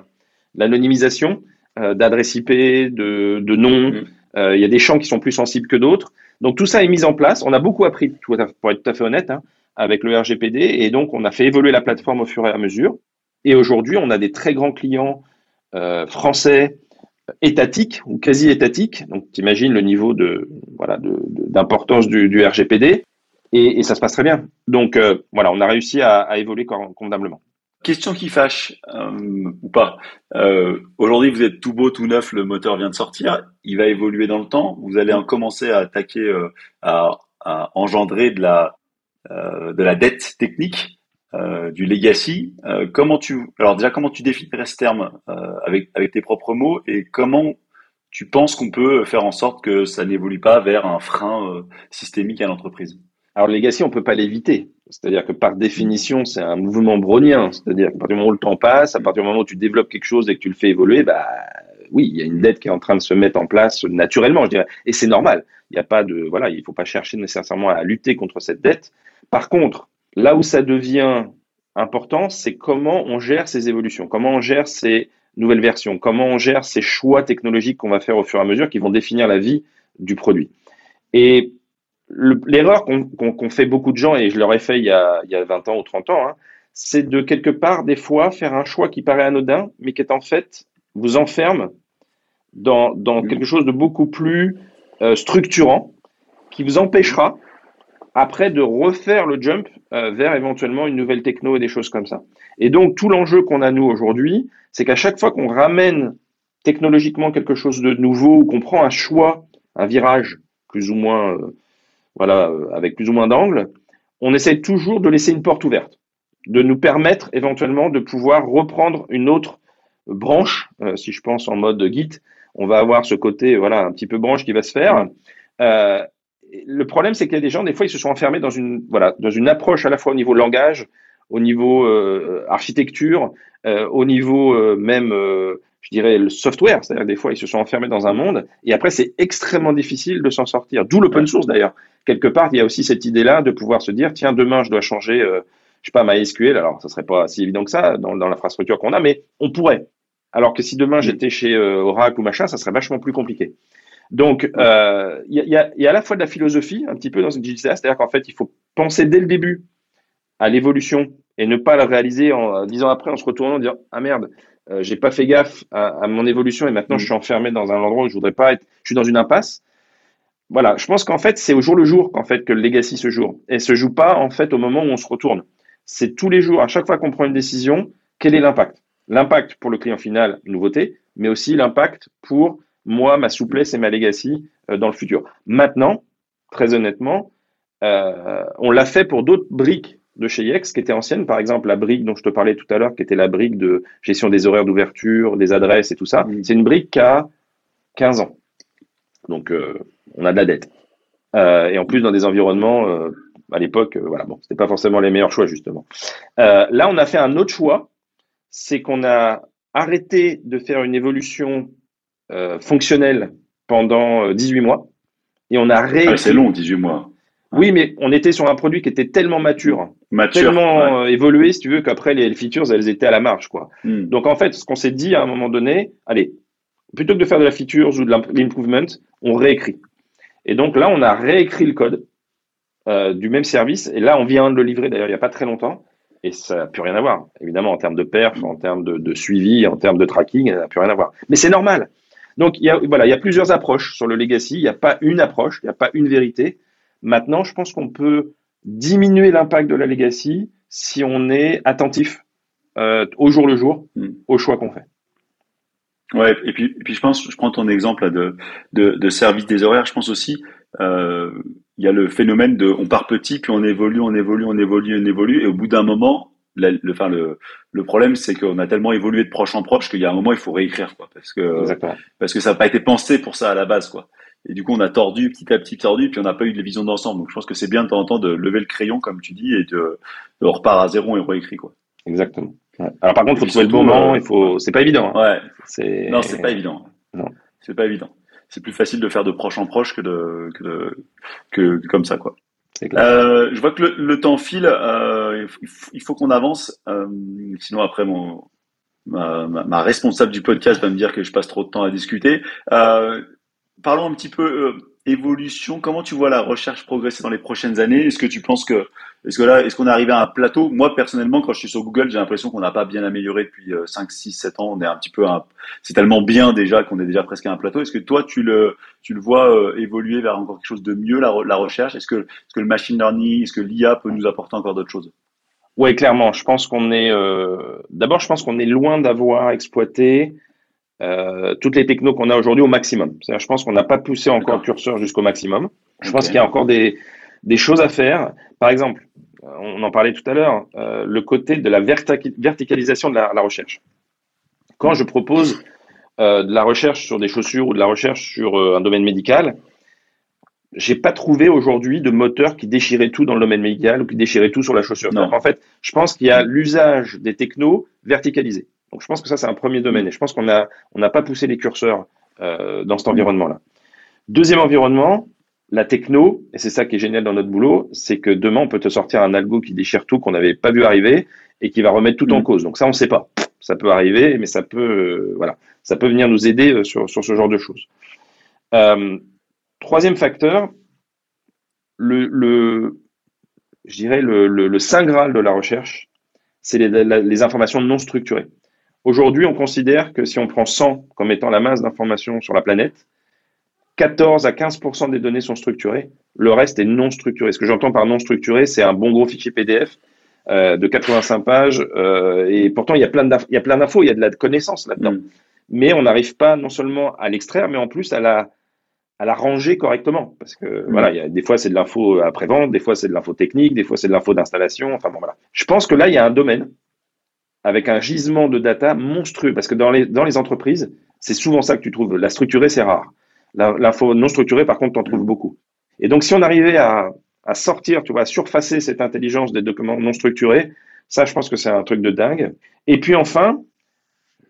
C: l'anonymisation euh, d'adresse IP, de, de nom. Mm. Euh, il y a des champs qui sont plus sensibles que d'autres. Donc tout ça est mis en place. On a beaucoup appris, pour être tout à fait honnête, hein, avec le RGPD. Et donc, on a fait évoluer la plateforme au fur et à mesure. Et aujourd'hui, on a des très grands clients euh, français, étatique ou quasi étatique. Donc, tu imagines le niveau de voilà d'importance du, RGPD et, ça se passe très bien. Donc, euh, voilà, on a réussi à, évoluer convenablement.
A: Question qui fâche euh, ou pas. Euh, aujourd'hui, vous êtes tout beau, tout neuf, le moteur vient de sortir. Il va évoluer dans le temps. Vous allez en commencer à attaquer, à, à, engendrer de la de la dette technique. Euh, du legacy. Euh, comment tu, alors déjà, comment tu définirais ce terme euh, avec avec tes propres mots et comment tu penses qu'on peut faire en sorte que ça n'évolue pas vers un frein systémique à l'entreprise?
C: Alors le legacy, on peut pas l'éviter. C'est-à-dire que par définition, c'est un mouvement brownien. C'est-à-dire qu'à partir du moment où le temps passe, à partir du moment où tu développes quelque chose et que tu le fais évoluer, bah oui, il y a une dette qui est en train de se mettre en place naturellement, je dirais. Et c'est normal. Il n'y a pas de, voilà, il faut pas chercher nécessairement à lutter contre cette dette. Par contre, Là où ça devient important, c'est comment on gère ces évolutions, comment on gère ces nouvelles versions, comment on gère ces choix technologiques qu'on va faire au fur et à mesure qui vont définir la vie du produit. Et l'erreur qu'ont fait beaucoup de gens, et je l'aurais fait il y, a, 20 ans ou 30 ans, hein, c'est de quelque part, des fois, faire un choix qui paraît anodin, mais qui est en fait, vous enferme dans, mmh. quelque chose de beaucoup plus euh, structurant, qui vous empêchera après de refaire le jump euh, vers éventuellement une nouvelle techno et des choses comme ça. Et donc tout l'enjeu qu'on a nous aujourd'hui, c'est qu'à chaque fois qu'on ramène technologiquement quelque chose de nouveau ou qu'on prend un choix, un virage plus ou moins, euh, voilà, euh, avec plus ou moins d'angle, on essaie toujours de laisser une porte ouverte, de nous permettre éventuellement de pouvoir reprendre une autre branche. Si je pense en mode Git, on va avoir ce côté, voilà, un petit peu branche qui va se faire. Le problème, c'est qu'il y a des gens, des fois, ils se sont enfermés dans une, voilà, dans une approche à la fois au niveau langage, au niveau architecture, au niveau même je dirais, le software. C'est-à-dire des fois, ils se sont enfermés dans un monde et après, c'est extrêmement difficile de s'en sortir. D'où l'open source d'ailleurs. Quelque part, il y a aussi cette idée-là de pouvoir se dire, tiens, demain, je dois changer, euh, je sais pas, MySQL. Alors, ça serait pas si évident que ça dans, dans l'infrastructure qu'on a, mais on pourrait. Alors que si demain j'étais chez euh, Oracle ou machin, ça serait vachement plus compliqué. Donc, euh, il y, a, y, a, à la fois de la philosophie, un petit peu dans une DJCA, c'est-à-dire qu'en fait, il faut penser dès le début à l'évolution et ne pas le réaliser en dix ans après en se retournant en disant ah merde euh, j'ai pas fait gaffe à, mon évolution et maintenant je suis enfermé dans un endroit où je voudrais pas être, je suis dans une impasse. Voilà, je pense qu'en fait c'est au jour le jour qu'en fait que le legacy se joue et se joue pas en fait au moment où on se retourne. C'est tous les jours, à chaque fois qu'on prend une décision, quel est l'impact? L'impact pour le client final, nouveauté, mais aussi l'impact pour moi, ma souplesse et ma legacy euh, dans le futur. Maintenant, très honnêtement, euh, on l'a fait pour d'autres briques de chez IEX qui était ancienne, par exemple la brique dont je te parlais tout à l'heure, qui était la brique de gestion des horaires d'ouverture, des adresses et tout ça, c'est une brique qui a 15 ans. Donc euh, on a de la dette. Et en plus dans des environnements, à l'époque, voilà, bon, c'était pas forcément les meilleurs choix justement. là, on a fait un autre choix, c'est qu'on a arrêté de faire une évolution fonctionnelle pendant 18 mois et on a
A: réécrit. Ah, c'est long, 18 mois.
C: Oui, mais on était sur un produit qui était tellement mature, tellement euh, évolué, si tu veux, qu'après les features, elles étaient à la marge, quoi. Hmm. Donc en fait, ce qu'on s'est dit à un moment donné, allez, plutôt que de faire de la features ou de l'improvement, on réécrit. Et donc là, on a réécrit le code euh, du même service, et là, on vient de le livrer d'ailleurs il n'y a pas très longtemps, et ça n'a plus rien à voir. Évidemment, en termes de perf, en termes de, suivi, en termes de tracking, ça n'a plus rien à voir. Mais c'est normal. Donc il y a, voilà, il y a plusieurs approches sur le legacy. Il n'y a pas une approche, il n'y a pas une vérité. Maintenant, je pense qu'on peut diminuer l'impact de la legacy si on est attentif euh, au jour le jour mm. au choix qu'on fait.
A: Ouais, et puis, et puis je pense, je prends ton exemple de, de, de service des horaires, je pense aussi, euh, il y a le phénomène de, on part petit, puis on évolue, on évolue, on évolue, on évolue, et au bout d'un moment, le, enfin, le, le problème, c'est qu'on a tellement évolué de proche en proche qu'il y a un moment, il faut réécrire, quoi, parce que, parce que ça n'a pas été pensé pour ça à la base, quoi. Et du coup, on a tordu petit à petit, tordu, puis on n'a pas eu de vision d'ensemble. Donc, je pense que c'est bien de temps en temps de lever le crayon, comme tu dis, et de, de repart à zéro et réécrit, quoi.
C: Exactement. Alors, par contre, il faut trouver le bon moment. Il faut. C'est pas évident.
A: Hein. Ouais. C'est. Non, c'est pas évident. Non. C'est pas évident. C'est plus facile de faire de proche en proche que de que, de, que, comme ça, quoi. Euh, je vois que le, le temps file. Euh, il faut qu'on avance. Euh, sinon, après, mon ma, ma, ma, responsable du podcast va me dire que je passe trop de temps à discuter. Euh, parlons un petit peu euh, évolution. Comment tu vois la recherche progresser dans les prochaines années? Est-ce que tu penses que, est-ce que là, est-ce qu'on est arrivé à un plateau? Moi, personnellement, quand je suis sur Google, j'ai l'impression qu'on n'a pas bien amélioré depuis 5, 6, 7 ans. On est un petit peu, un... c'est tellement bien déjà qu'on est déjà presque à un plateau. Est-ce que toi, tu le, tu le vois euh, évoluer vers encore quelque chose de mieux la, la recherche? Est-ce que, est-ce que le machine learning, est-ce que l'IA peut nous apporter encore d'autres choses?
C: Oui, clairement. Je pense qu'on est, euh... d'abord, je pense qu'on est loin d'avoir exploité euh, toutes les technos qu'on a aujourd'hui au maximum. C'est-à-dire, je pense qu'on n'a pas poussé encore le curseur jusqu'au maximum. Je pense qu'il y a encore des, des choses à faire. Par exemple, on en parlait tout à l'heure, euh, le côté de la verticalisation de la, la recherche. Quand je propose euh, de la recherche sur des chaussures ou de la recherche sur euh, un domaine médical, j'ai pas trouvé aujourd'hui de moteur qui déchirait tout dans le domaine médical ou qui déchirait tout sur la chaussure. Non. En fait, je pense qu'il y a l'usage des technos verticalisés. Donc je pense que ça, c'est un premier domaine. Et je pense qu'on n'a on n'a pas poussé les curseurs euh, dans cet environnement-là. Deuxième environnement, la techno, et c'est ça qui est génial dans notre boulot, c'est que demain, on peut te sortir un algo qui déchire tout, qu'on n'avait pas vu arriver, et qui va remettre tout en mm. cause. Donc ça, on ne sait pas. Ça peut arriver, mais ça peut, euh, voilà, ça peut venir nous aider euh, sur, sur ce genre de choses. Euh, troisième facteur, le, le je dirais le, le, le, saint graal de la recherche, c'est les, les informations non structurées. Aujourd'hui, on considère que si on prend 100 comme étant la masse d'informations sur la planète, 14 à 15% des données sont structurées. Le reste est non structuré. Ce que j'entends par non structuré, c'est un bon gros fichier PDF euh, de 85 pages. Euh, et pourtant, il y a plein d'infos, il y a de la connaissance là-dedans. Mm. mais on n'arrive pas non seulement à l'extraire, mais en plus à la, à la ranger correctement. Parce que mm. voilà, y a, des fois c'est de l'info après-vente, des fois c'est de l'info technique, des fois c'est de l'info d'installation. Enfin bon, voilà. Je pense que là, il y a un domaine avec un gisement de data monstrueux. Parce que dans les, dans les entreprises, c'est souvent ça que tu trouves. La structurée, c'est rare. L'info non structurée, par contre, tu en trouves beaucoup. Et donc, si on arrivait à, sortir, tu vois, à surfacer cette intelligence des documents non structurés, ça, je pense que c'est un truc de dingue. Et puis enfin,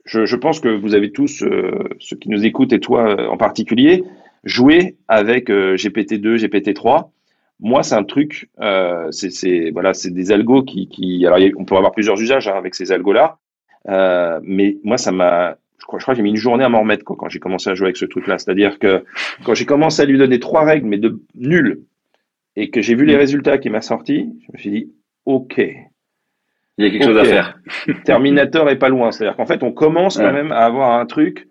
C: je, pense que vous avez tous, euh, ceux qui nous écoutent et toi euh, en particulier, joué avec euh, GPT-2, GPT-3. Moi, c'est un truc, c'est voilà, c'est des algos qui, alors on peut avoir plusieurs usages hein, avec ces algos-là, mais moi, ça m'a, je crois, je crois que j'ai mis une journée à m'en remettre quoi, quand j'ai commencé à jouer avec ce truc-là. C'est-à-dire que quand j'ai commencé à lui donner trois règles, mais de nulles, et que j'ai vu les résultats qui m'a sorti, je me suis dit, OK.
A: Il y a quelque chose à faire. (laughs)
C: Terminator est pas loin. C'est-à-dire qu'en fait, on commence quand même à avoir un truc.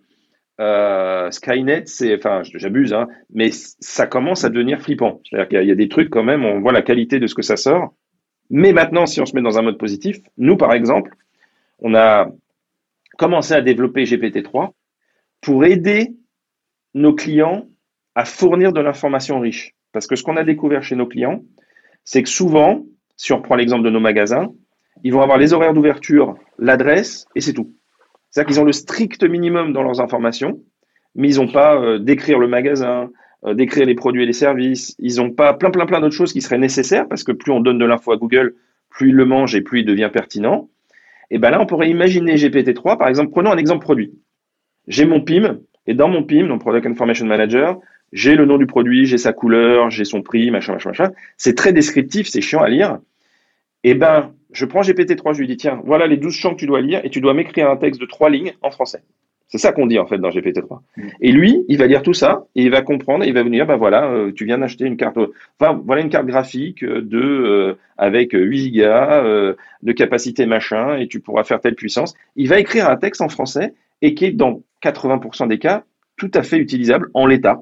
C: Euh, Skynet, c'est, enfin, j'abuse, hein, mais ça commence à devenir flippant. C'est-à-dire qu'il y, a des trucs quand même, on voit la qualité de ce que ça sort. Mais maintenant, si on se met dans un mode positif, nous, par exemple, on a commencé à développer GPT-3 pour aider nos clients à fournir de l'information riche. Parce que ce qu'on a découvert chez nos clients, c'est que souvent, si on reprend l'exemple de nos magasins, ils vont avoir les horaires d'ouverture, l'adresse, et c'est tout. C'est-à-dire qu'ils ont le strict minimum dans leurs informations, mais ils n'ont pas euh, d'écrire le magasin, euh, d'écrire les produits et les services. Ils n'ont pas plein, plein, plein d'autres choses qui seraient nécessaires, parce que plus on donne de l'info à Google, plus il le mange et plus il devient pertinent. Et ben là, on pourrait imaginer GPT-3, par exemple, prenons un exemple produit. J'ai mon PIM, et dans mon PIM, donc Product Information Manager, j'ai le nom du produit, j'ai sa couleur, j'ai son prix, machin, machin, machin. C'est très descriptif, c'est chiant à lire. Eh ben, je prends GPT-3, je lui dis, tiens, voilà les 12 champs que tu dois lire et tu dois m'écrire un texte de trois lignes en français. C'est ça qu'on dit en fait dans GPT-3. Mm. Et lui, il va lire tout ça et il va comprendre et il va venir, ben voilà, euh, tu viens d'acheter une carte, enfin voilà une carte graphique de euh, avec 8 gigas euh, de capacité machin et tu pourras faire telle puissance. Il va écrire un texte en français et qui est dans 80% des cas tout à fait utilisable en l'état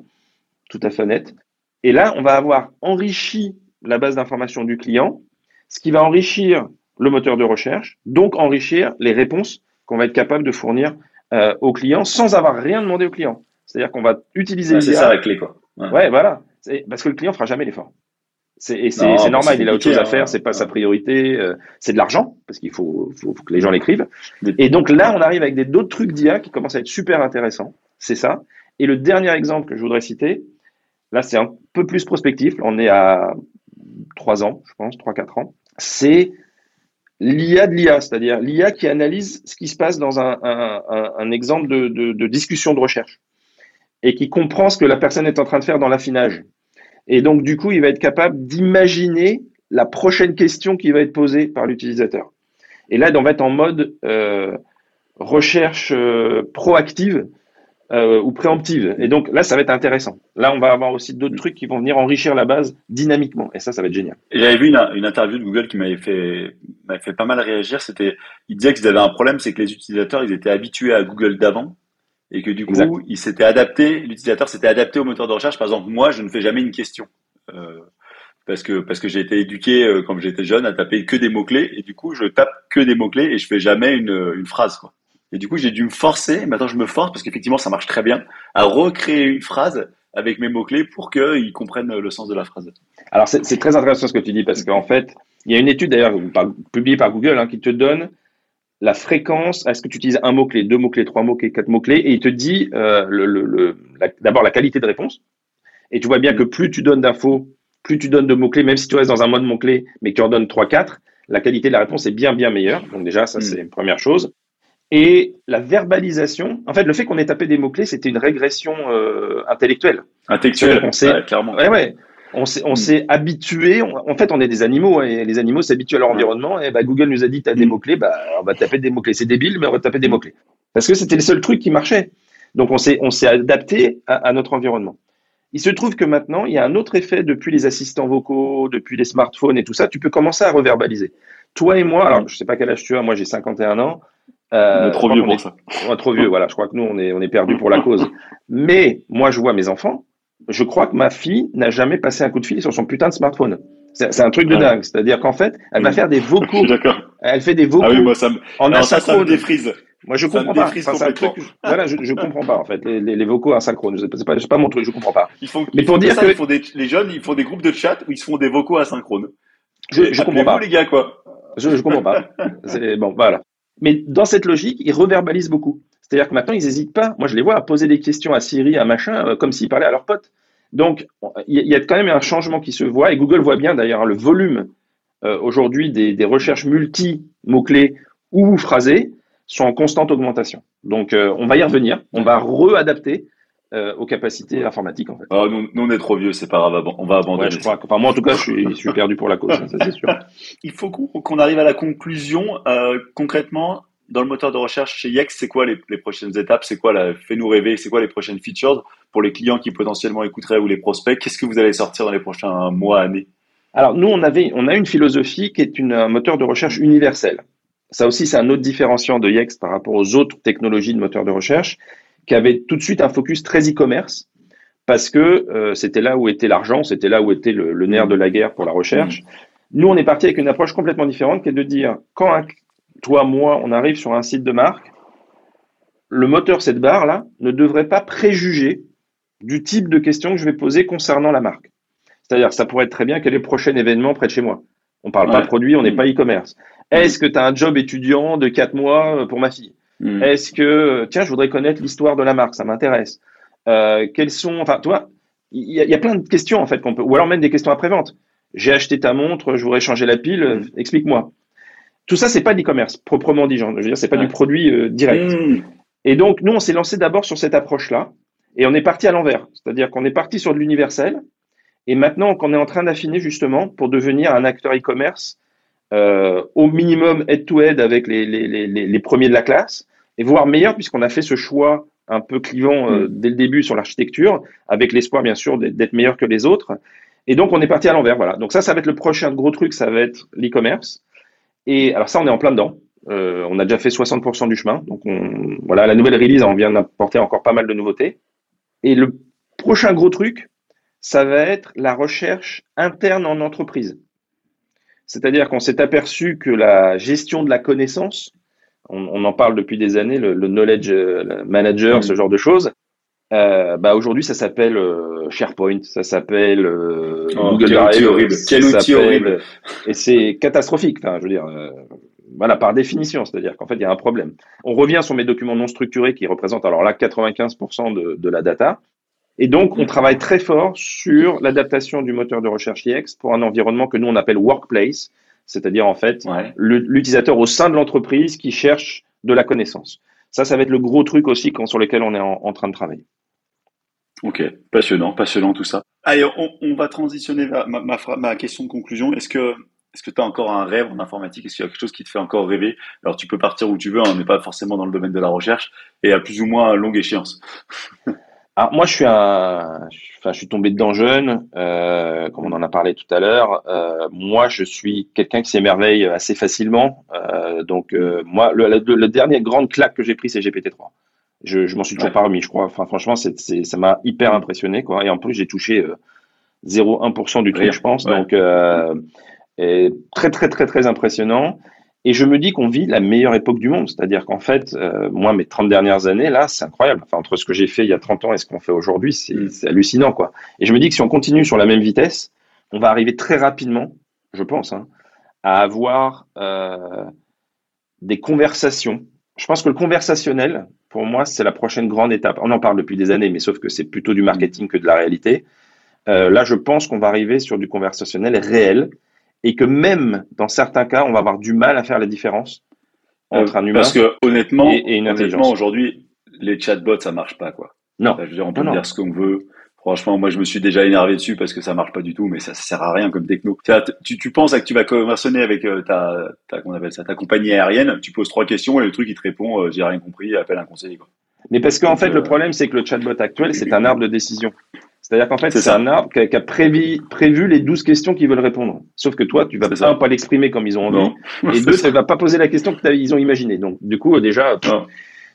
C: tout à fait net. Et là, on va avoir enrichi la base d'information du client, ce qui va enrichir le moteur de recherche, donc enrichir les réponses qu'on va être capable de fournir euh, au client sans avoir rien demandé au client. C'est-à-dire qu'on va utiliser.
A: c'est ça la clé, quoi.
C: Ouais, voilà. Parce que le client fera jamais l'effort. C'est, normal, il a autre chose à faire, hein. c'est pas sa priorité, euh, c'est de l'argent, parce qu'il faut, faut, que les gens l'écrivent. Et donc là, on arrive avec d'autres trucs d'IA qui commencent à être super intéressants, c'est ça. Et le dernier exemple que je voudrais citer, Là, c'est un peu plus prospectif. On est à 3 ans, je pense, 3-4 ans. C'est l'IA de l'IA, c'est-à-dire l'IA qui analyse ce qui se passe dans un, exemple de, discussion de recherche et qui comprend ce que la personne est en train de faire dans l'affinage. Et donc, du coup, il va être capable d'imaginer la prochaine question qui va être posée par l'utilisateur. Et là, on va être en mode euh, recherche euh, proactive euh, ou préemptive. Et donc là, ça va être intéressant. Là, on va avoir aussi d'autres trucs qui vont venir enrichir la base dynamiquement. Et ça, ça va être génial.
A: J'avais vu une, une, interview de Google qui m'avait fait, m'avait fait pas mal réagir. C'était, ils disaient qu'ils avaient un problème, c'est que les utilisateurs, ils étaient habitués à Google d'avant. Et que du coup, ils s'étaient adaptés, l'utilisateur s'était adapté au moteur de recherche. Par exemple, moi, je ne fais jamais une question. Euh, parce que parce que j'ai été éduqué euh, quand j'étais jeune à taper que des mots clés et du coup je tape que des mots clés et je fais jamais une, une phrase quoi. Et du coup, j'ai dû me forcer, maintenant je me force parce qu'effectivement ça marche très bien, à recréer une phrase avec mes mots-clés pour qu'ils comprennent le sens de la phrase.
C: Alors c'est très intéressant ce que tu dis parce qu'en fait, il y a une étude d'ailleurs publiée par Google hein, qui te donne la fréquence, est-ce que tu utilises un mot-clé, deux mots-clés, trois mots-clés, quatre mots-clés, et il te dit euh, le, le, d'abord la qualité de réponse. Et tu vois bien que plus tu donnes d'infos, plus tu donnes de mots-clés, même si tu restes dans un mode mot-clé, mais que tu en donnes trois, quatre, la qualité de la réponse est bien, bien meilleure. Donc déjà, ça, hmm. c'est une première chose. Et la verbalisation, en fait, le fait qu'on ait tapé des mots-clés, c'était une régression euh, intellectuelle.
A: Intellectuelle, on s'est,
C: clairement. Ouais, ouais. On s'est, hmm. habitué. en fait, on est des animaux hein, et les animaux s'habituent à leur environnement. Et bah, Google nous a dit, t'as des hmm. mots-clés, bah, on va taper des mots-clés. C'est débile, mais on va taper des mots-clés. Parce que c'était le seul truc qui marchait. Donc, on s'est, on s'est adapté à, à, notre environnement. Il se trouve que maintenant, il y a un autre effet depuis les assistants vocaux, depuis les smartphones et tout ça. Tu peux commencer à reverbaliser. Toi et moi, alors, je sais pas quel âge tu as. Moi, j'ai 51 ans.
A: Euh, trop vieux pour ça.
C: Trop vieux, voilà. Je crois que nous, on est, on est perdu pour la cause. Mais moi, je vois mes enfants. Je crois que ma fille n'a jamais passé un coup de fil sur son putain de smartphone. C'est un truc de dingue. C'est-à-dire qu'en fait, elle va faire des vocaux.
A: D'accord.
C: Elle fait des vocaux.
A: Ah oui, moi, ça me, en ça, ça me défrise.
C: Moi, je
A: Ça
C: comprends pas.
A: défrise
C: Enfin, c'est un
A: complètement.
C: truc- voilà, je, je comprends pas en fait les, les, les vocaux asynchrones. C'est pas, pas, mon truc, je comprends pas.
A: Ils font,
C: Mais pour dire
A: ça,
C: que-
A: ils font des, les jeunes, ils font des groupes de chat où ils se font des vocaux asynchrones.
C: Je, je comprends pas.
A: les gars, quoi.
C: Je, je comprends pas. (laughs) C'est bon, voilà. Mais dans cette logique, ils reverbalisent beaucoup. C'est-à-dire que maintenant, ils n'hésitent pas. Moi, je les vois à poser des questions à Siri, à machin, euh, comme s'ils parlaient à leurs potes. Donc, il y, a- quand même un changement qui se voit, et Google voit bien d'ailleurs hein, le volume euh, aujourd'hui des, recherches multi-mots-clés ou phrasées sont en constante augmentation. Donc, euh, on va y revenir, on va readapter euh, aux capacités informatiques, en fait.
A: Oh, nous, nous, on est trop vieux, c'est pas grave, on va abandonner.
C: Ouais, je crois que, enfin, moi, en tout cas, je suis, je suis perdu pour la cause, ça c'est sûr. (laughs)
A: Il faut qu'on arrive à la conclusion. Euh, concrètement, dans le moteur de recherche chez Yext, c'est quoi les, les prochaines étapes? C'est quoi la Fais-nous rêver. C'est quoi les prochaines features pour les clients qui potentiellement écouteraient ou les prospects? Qu'est-ce que vous allez sortir dans les prochains mois, années?
C: Alors nous, on avait, on a une philosophie qui est une, un moteur de recherche universel. Ça aussi, c'est un autre différenciant de Yext par rapport aux autres technologies de moteur de recherche, qui avait tout de suite un focus très e-commerce, parce que euh, c'était là où était l'argent, c'était là où était le, le nerf de la guerre pour la recherche. Nous, on est parti avec une approche complètement différente, qui est de dire, quand un- toi, moi, on arrive sur un site de marque, le moteur, cette barre-là, ne devrait pas préjuger du type de questions que je vais poser concernant la marque. C'est-à-dire, ça pourrait être très bien quel est le prochain événement près de chez moi? On parle pas de produit, on n'est
A: Mm.
C: pas e-commerce. Est-ce que tu as un job étudiant de quatre mois euh, pour ma fille?
A: Hmm.
C: Est-ce que, tiens, je voudrais connaître l'histoire de la marque, ça m'intéresse. Euh, quels sont, enfin, tu vois, il y, a- il y a plein de questions en fait qu'on peut, ou alors même des questions après-vente. J'ai acheté ta montre, je voudrais changer la pile, euh, explique-moi. Tout ça, c'est pas de l'e-commerce, proprement dit, genre, je veux dire, c'est pas
A: Ouais.
C: du produit euh, direct.
A: Hmm.
C: Et donc, nous, on s'est lancé d'abord sur cette approche-là, et on est parti à l'envers. C'est-à-dire qu'on est parti sur de l'universel, et maintenant qu'on est en train d'affiner justement pour devenir un acteur e-commerce euh, au minimum head-to-head avec les, les, les, les premiers de la classe, et voire meilleur puisqu'on a fait ce choix un peu clivant euh, dès le début sur l'architecture, avec l'espoir bien sûr d'être d'être meilleur que les autres. Et donc on est parti à l'envers, voilà. Donc ça, ça va être le prochain gros truc, ça va être l'e-commerce. Et alors ça, on est en plein dedans. Euh, on a déjà fait 60% du chemin. Donc on, voilà, la nouvelle release, on vient d'apporter encore pas mal de nouveautés. Et le prochain gros truc, ça va être la recherche interne en entreprise. C'est-à-dire qu'on s'est aperçu que la gestion de la connaissance, on, on en parle depuis des années, le, le knowledge euh, manager, ce genre de choses, euh, bah aujourd'hui ça s'appelle euh, SharePoint, ça s'appelle euh,
A: Oh,
C: Google Drive,
A: horrible, quel outil horrible.
C: Et c'est catastrophique. Enfin, je veux dire, euh, voilà, par définition, c'est-à-dire qu'en fait il y a un problème. On revient sur mes documents non structurés qui représentent alors là 95% de, de la data. Et donc, on travaille très fort sur l'adaptation du moteur de recherche IX pour un environnement que nous, on appelle workplace, c'est-à-dire en fait
A: Ouais.
C: l'utilisateur au sein de l'entreprise qui cherche de la connaissance. Ça, ça va être le gros truc aussi quand- sur lequel on est en, en train de travailler.
A: Ok, passionnant, passionnant tout ça. Allez, on, on va transitionner vers ma, ma, fra- ma question de conclusion. Est-ce que est-ce que tu as encore un rêve en informatique? Est-ce qu'il y a quelque chose qui te fait encore rêver? Alors tu peux partir où tu veux, hein, mais pas forcément dans le domaine de la recherche, et à plus ou moins longue échéance. (laughs)
C: Alors moi, je suis un, enfin, je suis tombé dedans jeune, euh, comme on en a parlé tout à l'heure. Euh, moi, je suis quelqu'un qui s'émerveille assez facilement. Euh, donc euh, moi, le, le, le dernier grande claque que j'ai pris, c'est GPT-3. Je, je m'en suis toujours
A: Ouais.
C: pas remis, je crois. Enfin, franchement, c'est, c'est, ça m'a hyper impressionné, quoi. Et en plus, j'ai touché euh, 0,1% du truc, je pense.
A: Ouais.
C: Donc euh, et très, très, très, très impressionnant. Et je me dis qu'on vit la meilleure époque du monde. C'est-à-dire qu'en fait, euh, moi, mes 30 dernières années, là, c'est incroyable. Enfin, entre ce que j'ai fait il y a 30 ans et ce qu'on fait aujourd'hui, c'est
A: Mm.
C: c'est hallucinant, quoi. Et je me dis que si on continue sur la même vitesse, on va arriver très rapidement, je pense, hein, à avoir euh, des conversations. Je pense que le conversationnel, pour moi, c'est la prochaine grande étape. On en parle depuis des années, mais sauf que c'est plutôt du marketing que de la réalité. Euh, là, je pense qu'on va arriver sur du conversationnel réel et que même dans certains cas, on va avoir du mal à faire la différence entre
A: Euh,
C: un humain
A: Parce que honnêtement,
C: et- et une
A: honnêtement aujourd'hui, les chatbots, ça marche pas, quoi.
C: Non.
A: Enfin, je veux dire, on peut
C: Non, non.
A: dire ce qu'on veut. Franchement, moi, je me suis déjà énervé dessus parce que ça marche pas du tout, mais ça, ça sert à rien comme techno. Tu, penses que tu vas conversionner avec euh, ta, ta, qu'on appelle ça, ta compagnie aérienne, tu poses trois questions et le truc, il te répond, euh, j'ai rien compris, appelle un conseiller, quoi.
C: Mais parce qu'en fait,
A: euh,
C: le problème, c'est que le chatbot actuel, c'est un arbre de décision. C'est-à-dire qu'en fait,
A: C'est ça.
C: un arbre qui a, qui a prévu, prévu les 12 questions qu'ils veulent répondre. Sauf que toi, tu vas
A: ça.
C: un, pas l'exprimer comme ils ont envie,
A: Non.
C: et (laughs) deux, tu vas pas poser la question que t'as- ils ont imaginée. Donc, du coup, déjà,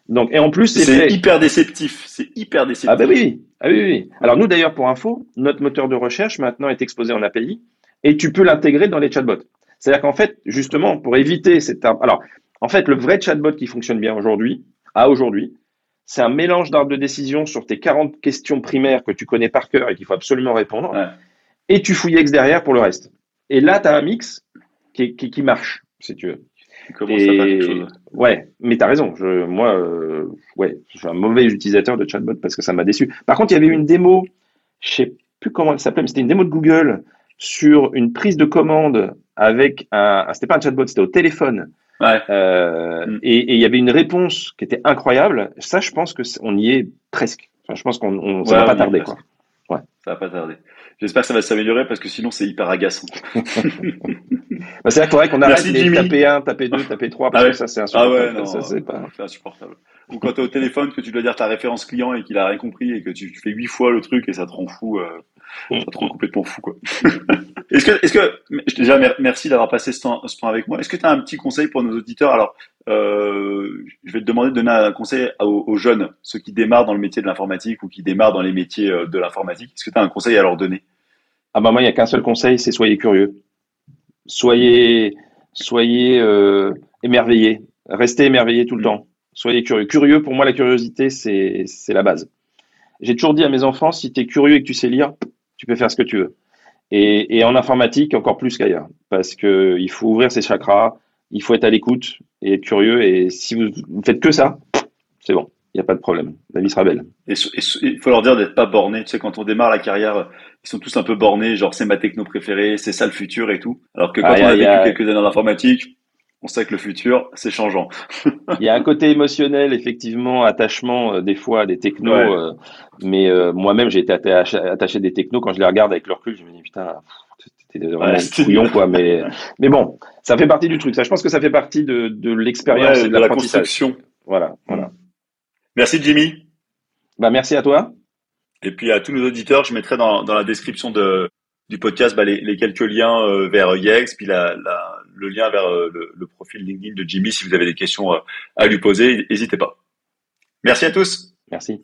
C: donc, et en plus, c'est
A: hyper déceptif. C'est hyper déceptif.
C: Ah bah oui, ah oui, oui. Alors nous d'ailleurs pour info, notre moteur de recherche maintenant est exposé en API et tu peux l'intégrer dans les chatbots. C'est-à-dire qu'en fait, justement, pour éviter cette... Alors, En fait, le vrai chatbot qui fonctionne bien aujourd'hui, à aujourd'hui, c'est un mélange d'arbres de décision sur tes 40 questions primaires que tu connais par cœur et qu'il faut absolument répondre. Et tu fouilles X derrière pour le reste. Et là, tu as un mix qui, qui, marche, si tu veux.
A: Et...
C: Ouais, mais tu as raison. Je, moi, euh, ouais, je suis un mauvais utilisateur de chatbot parce que ça m'a déçu. Par contre, il y avait une démo, je sais plus comment elle s'appelait, mais c'était une démo de Google sur une prise de commande avec un. C'était pas un chatbot, c'était au téléphone euh, mm. et il y avait une réponse qui était incroyable. Ça, je pense que on y est presque. Enfin, je pense qu'on on, ça va pas tarder, quoi.
A: Ouais. Ça va pas tarder. J'espère que ça va s'améliorer parce que sinon c'est hyper agaçant. (laughs)
C: bah, c'est vrai qu'on arrête de taper 1, taper 2, taper 3 parce ah que ça c'est insupportable.
A: Ah ouais, non, ça, c'est pas... insupportable. Ou quand tu es au téléphone que tu dois dire ta référence client et qu'il a rien compris et que tu fais 8 fois le truc et ça te rend fou. Euh... Ça te rend complètement fou quoi. (laughs) est-ce que, est-ce que, déjà merci d'avoir passé ce temps, ce temps avec moi. Est-ce que tu as un petit conseil pour nos auditeurs? Alors, euh, je vais te demander de donner un conseil aux, jeunes, ceux qui démarrent dans le métier de l'informatique ou qui démarrent dans les métiers euh, de l'informatique. Est-ce que tu as un conseil à leur donner?
C: Ah bah moi, il n'y a qu'un seul conseil, c'est soyez curieux. Soyez, soyez euh, émerveillés. Restez émerveillés tout le temps. Soyez curieux. Curieux, pour moi, la curiosité, c'est, c'est la base. J'ai toujours dit à mes enfants, si tu es curieux et que tu sais lire, tu peux faire ce que tu veux. Et, et en informatique, encore plus qu'ailleurs. Parce qu'il faut ouvrir ses chakras, il faut être à l'écoute et être curieux. Et si vous ne faites que ça, c'est bon, il n'y a pas de problème. La vie sera belle.
A: Et il faut leur dire d'être pas borné. Tu sais, quand on démarre la carrière, ils sont tous un peu bornés, genre c'est ma techno préférée, c'est ça le futur et tout. Alors que quand on a, vécu quelques années en informatique, on sait que le futur, c'est changeant. (laughs)
C: il y a un côté émotionnel, effectivement, attachement euh, des fois à des technos. Euh, mais euh, moi-même, j'ai été attaché, attaché, des technos. Quand je les regarde avec le recul, je me dis putain, c'était vraiment couillon, quoi. Mais, mais bon, ça fait partie du truc. Ça, je pense que ça fait partie de, de l'expérience et de, la construction. Voilà, voilà.
A: Merci, Jimmy.
C: Bah, merci à toi.
A: Et puis à tous nos auditeurs, je mettrai dans, dans la description de, du podcast bah, les, les, quelques liens vers Yex, puis la, la, le lien vers euh, le, profil LinkedIn de Jimmy si vous avez des questions euh, à lui poser. N'hésitez pas. Merci à tous.
C: Merci.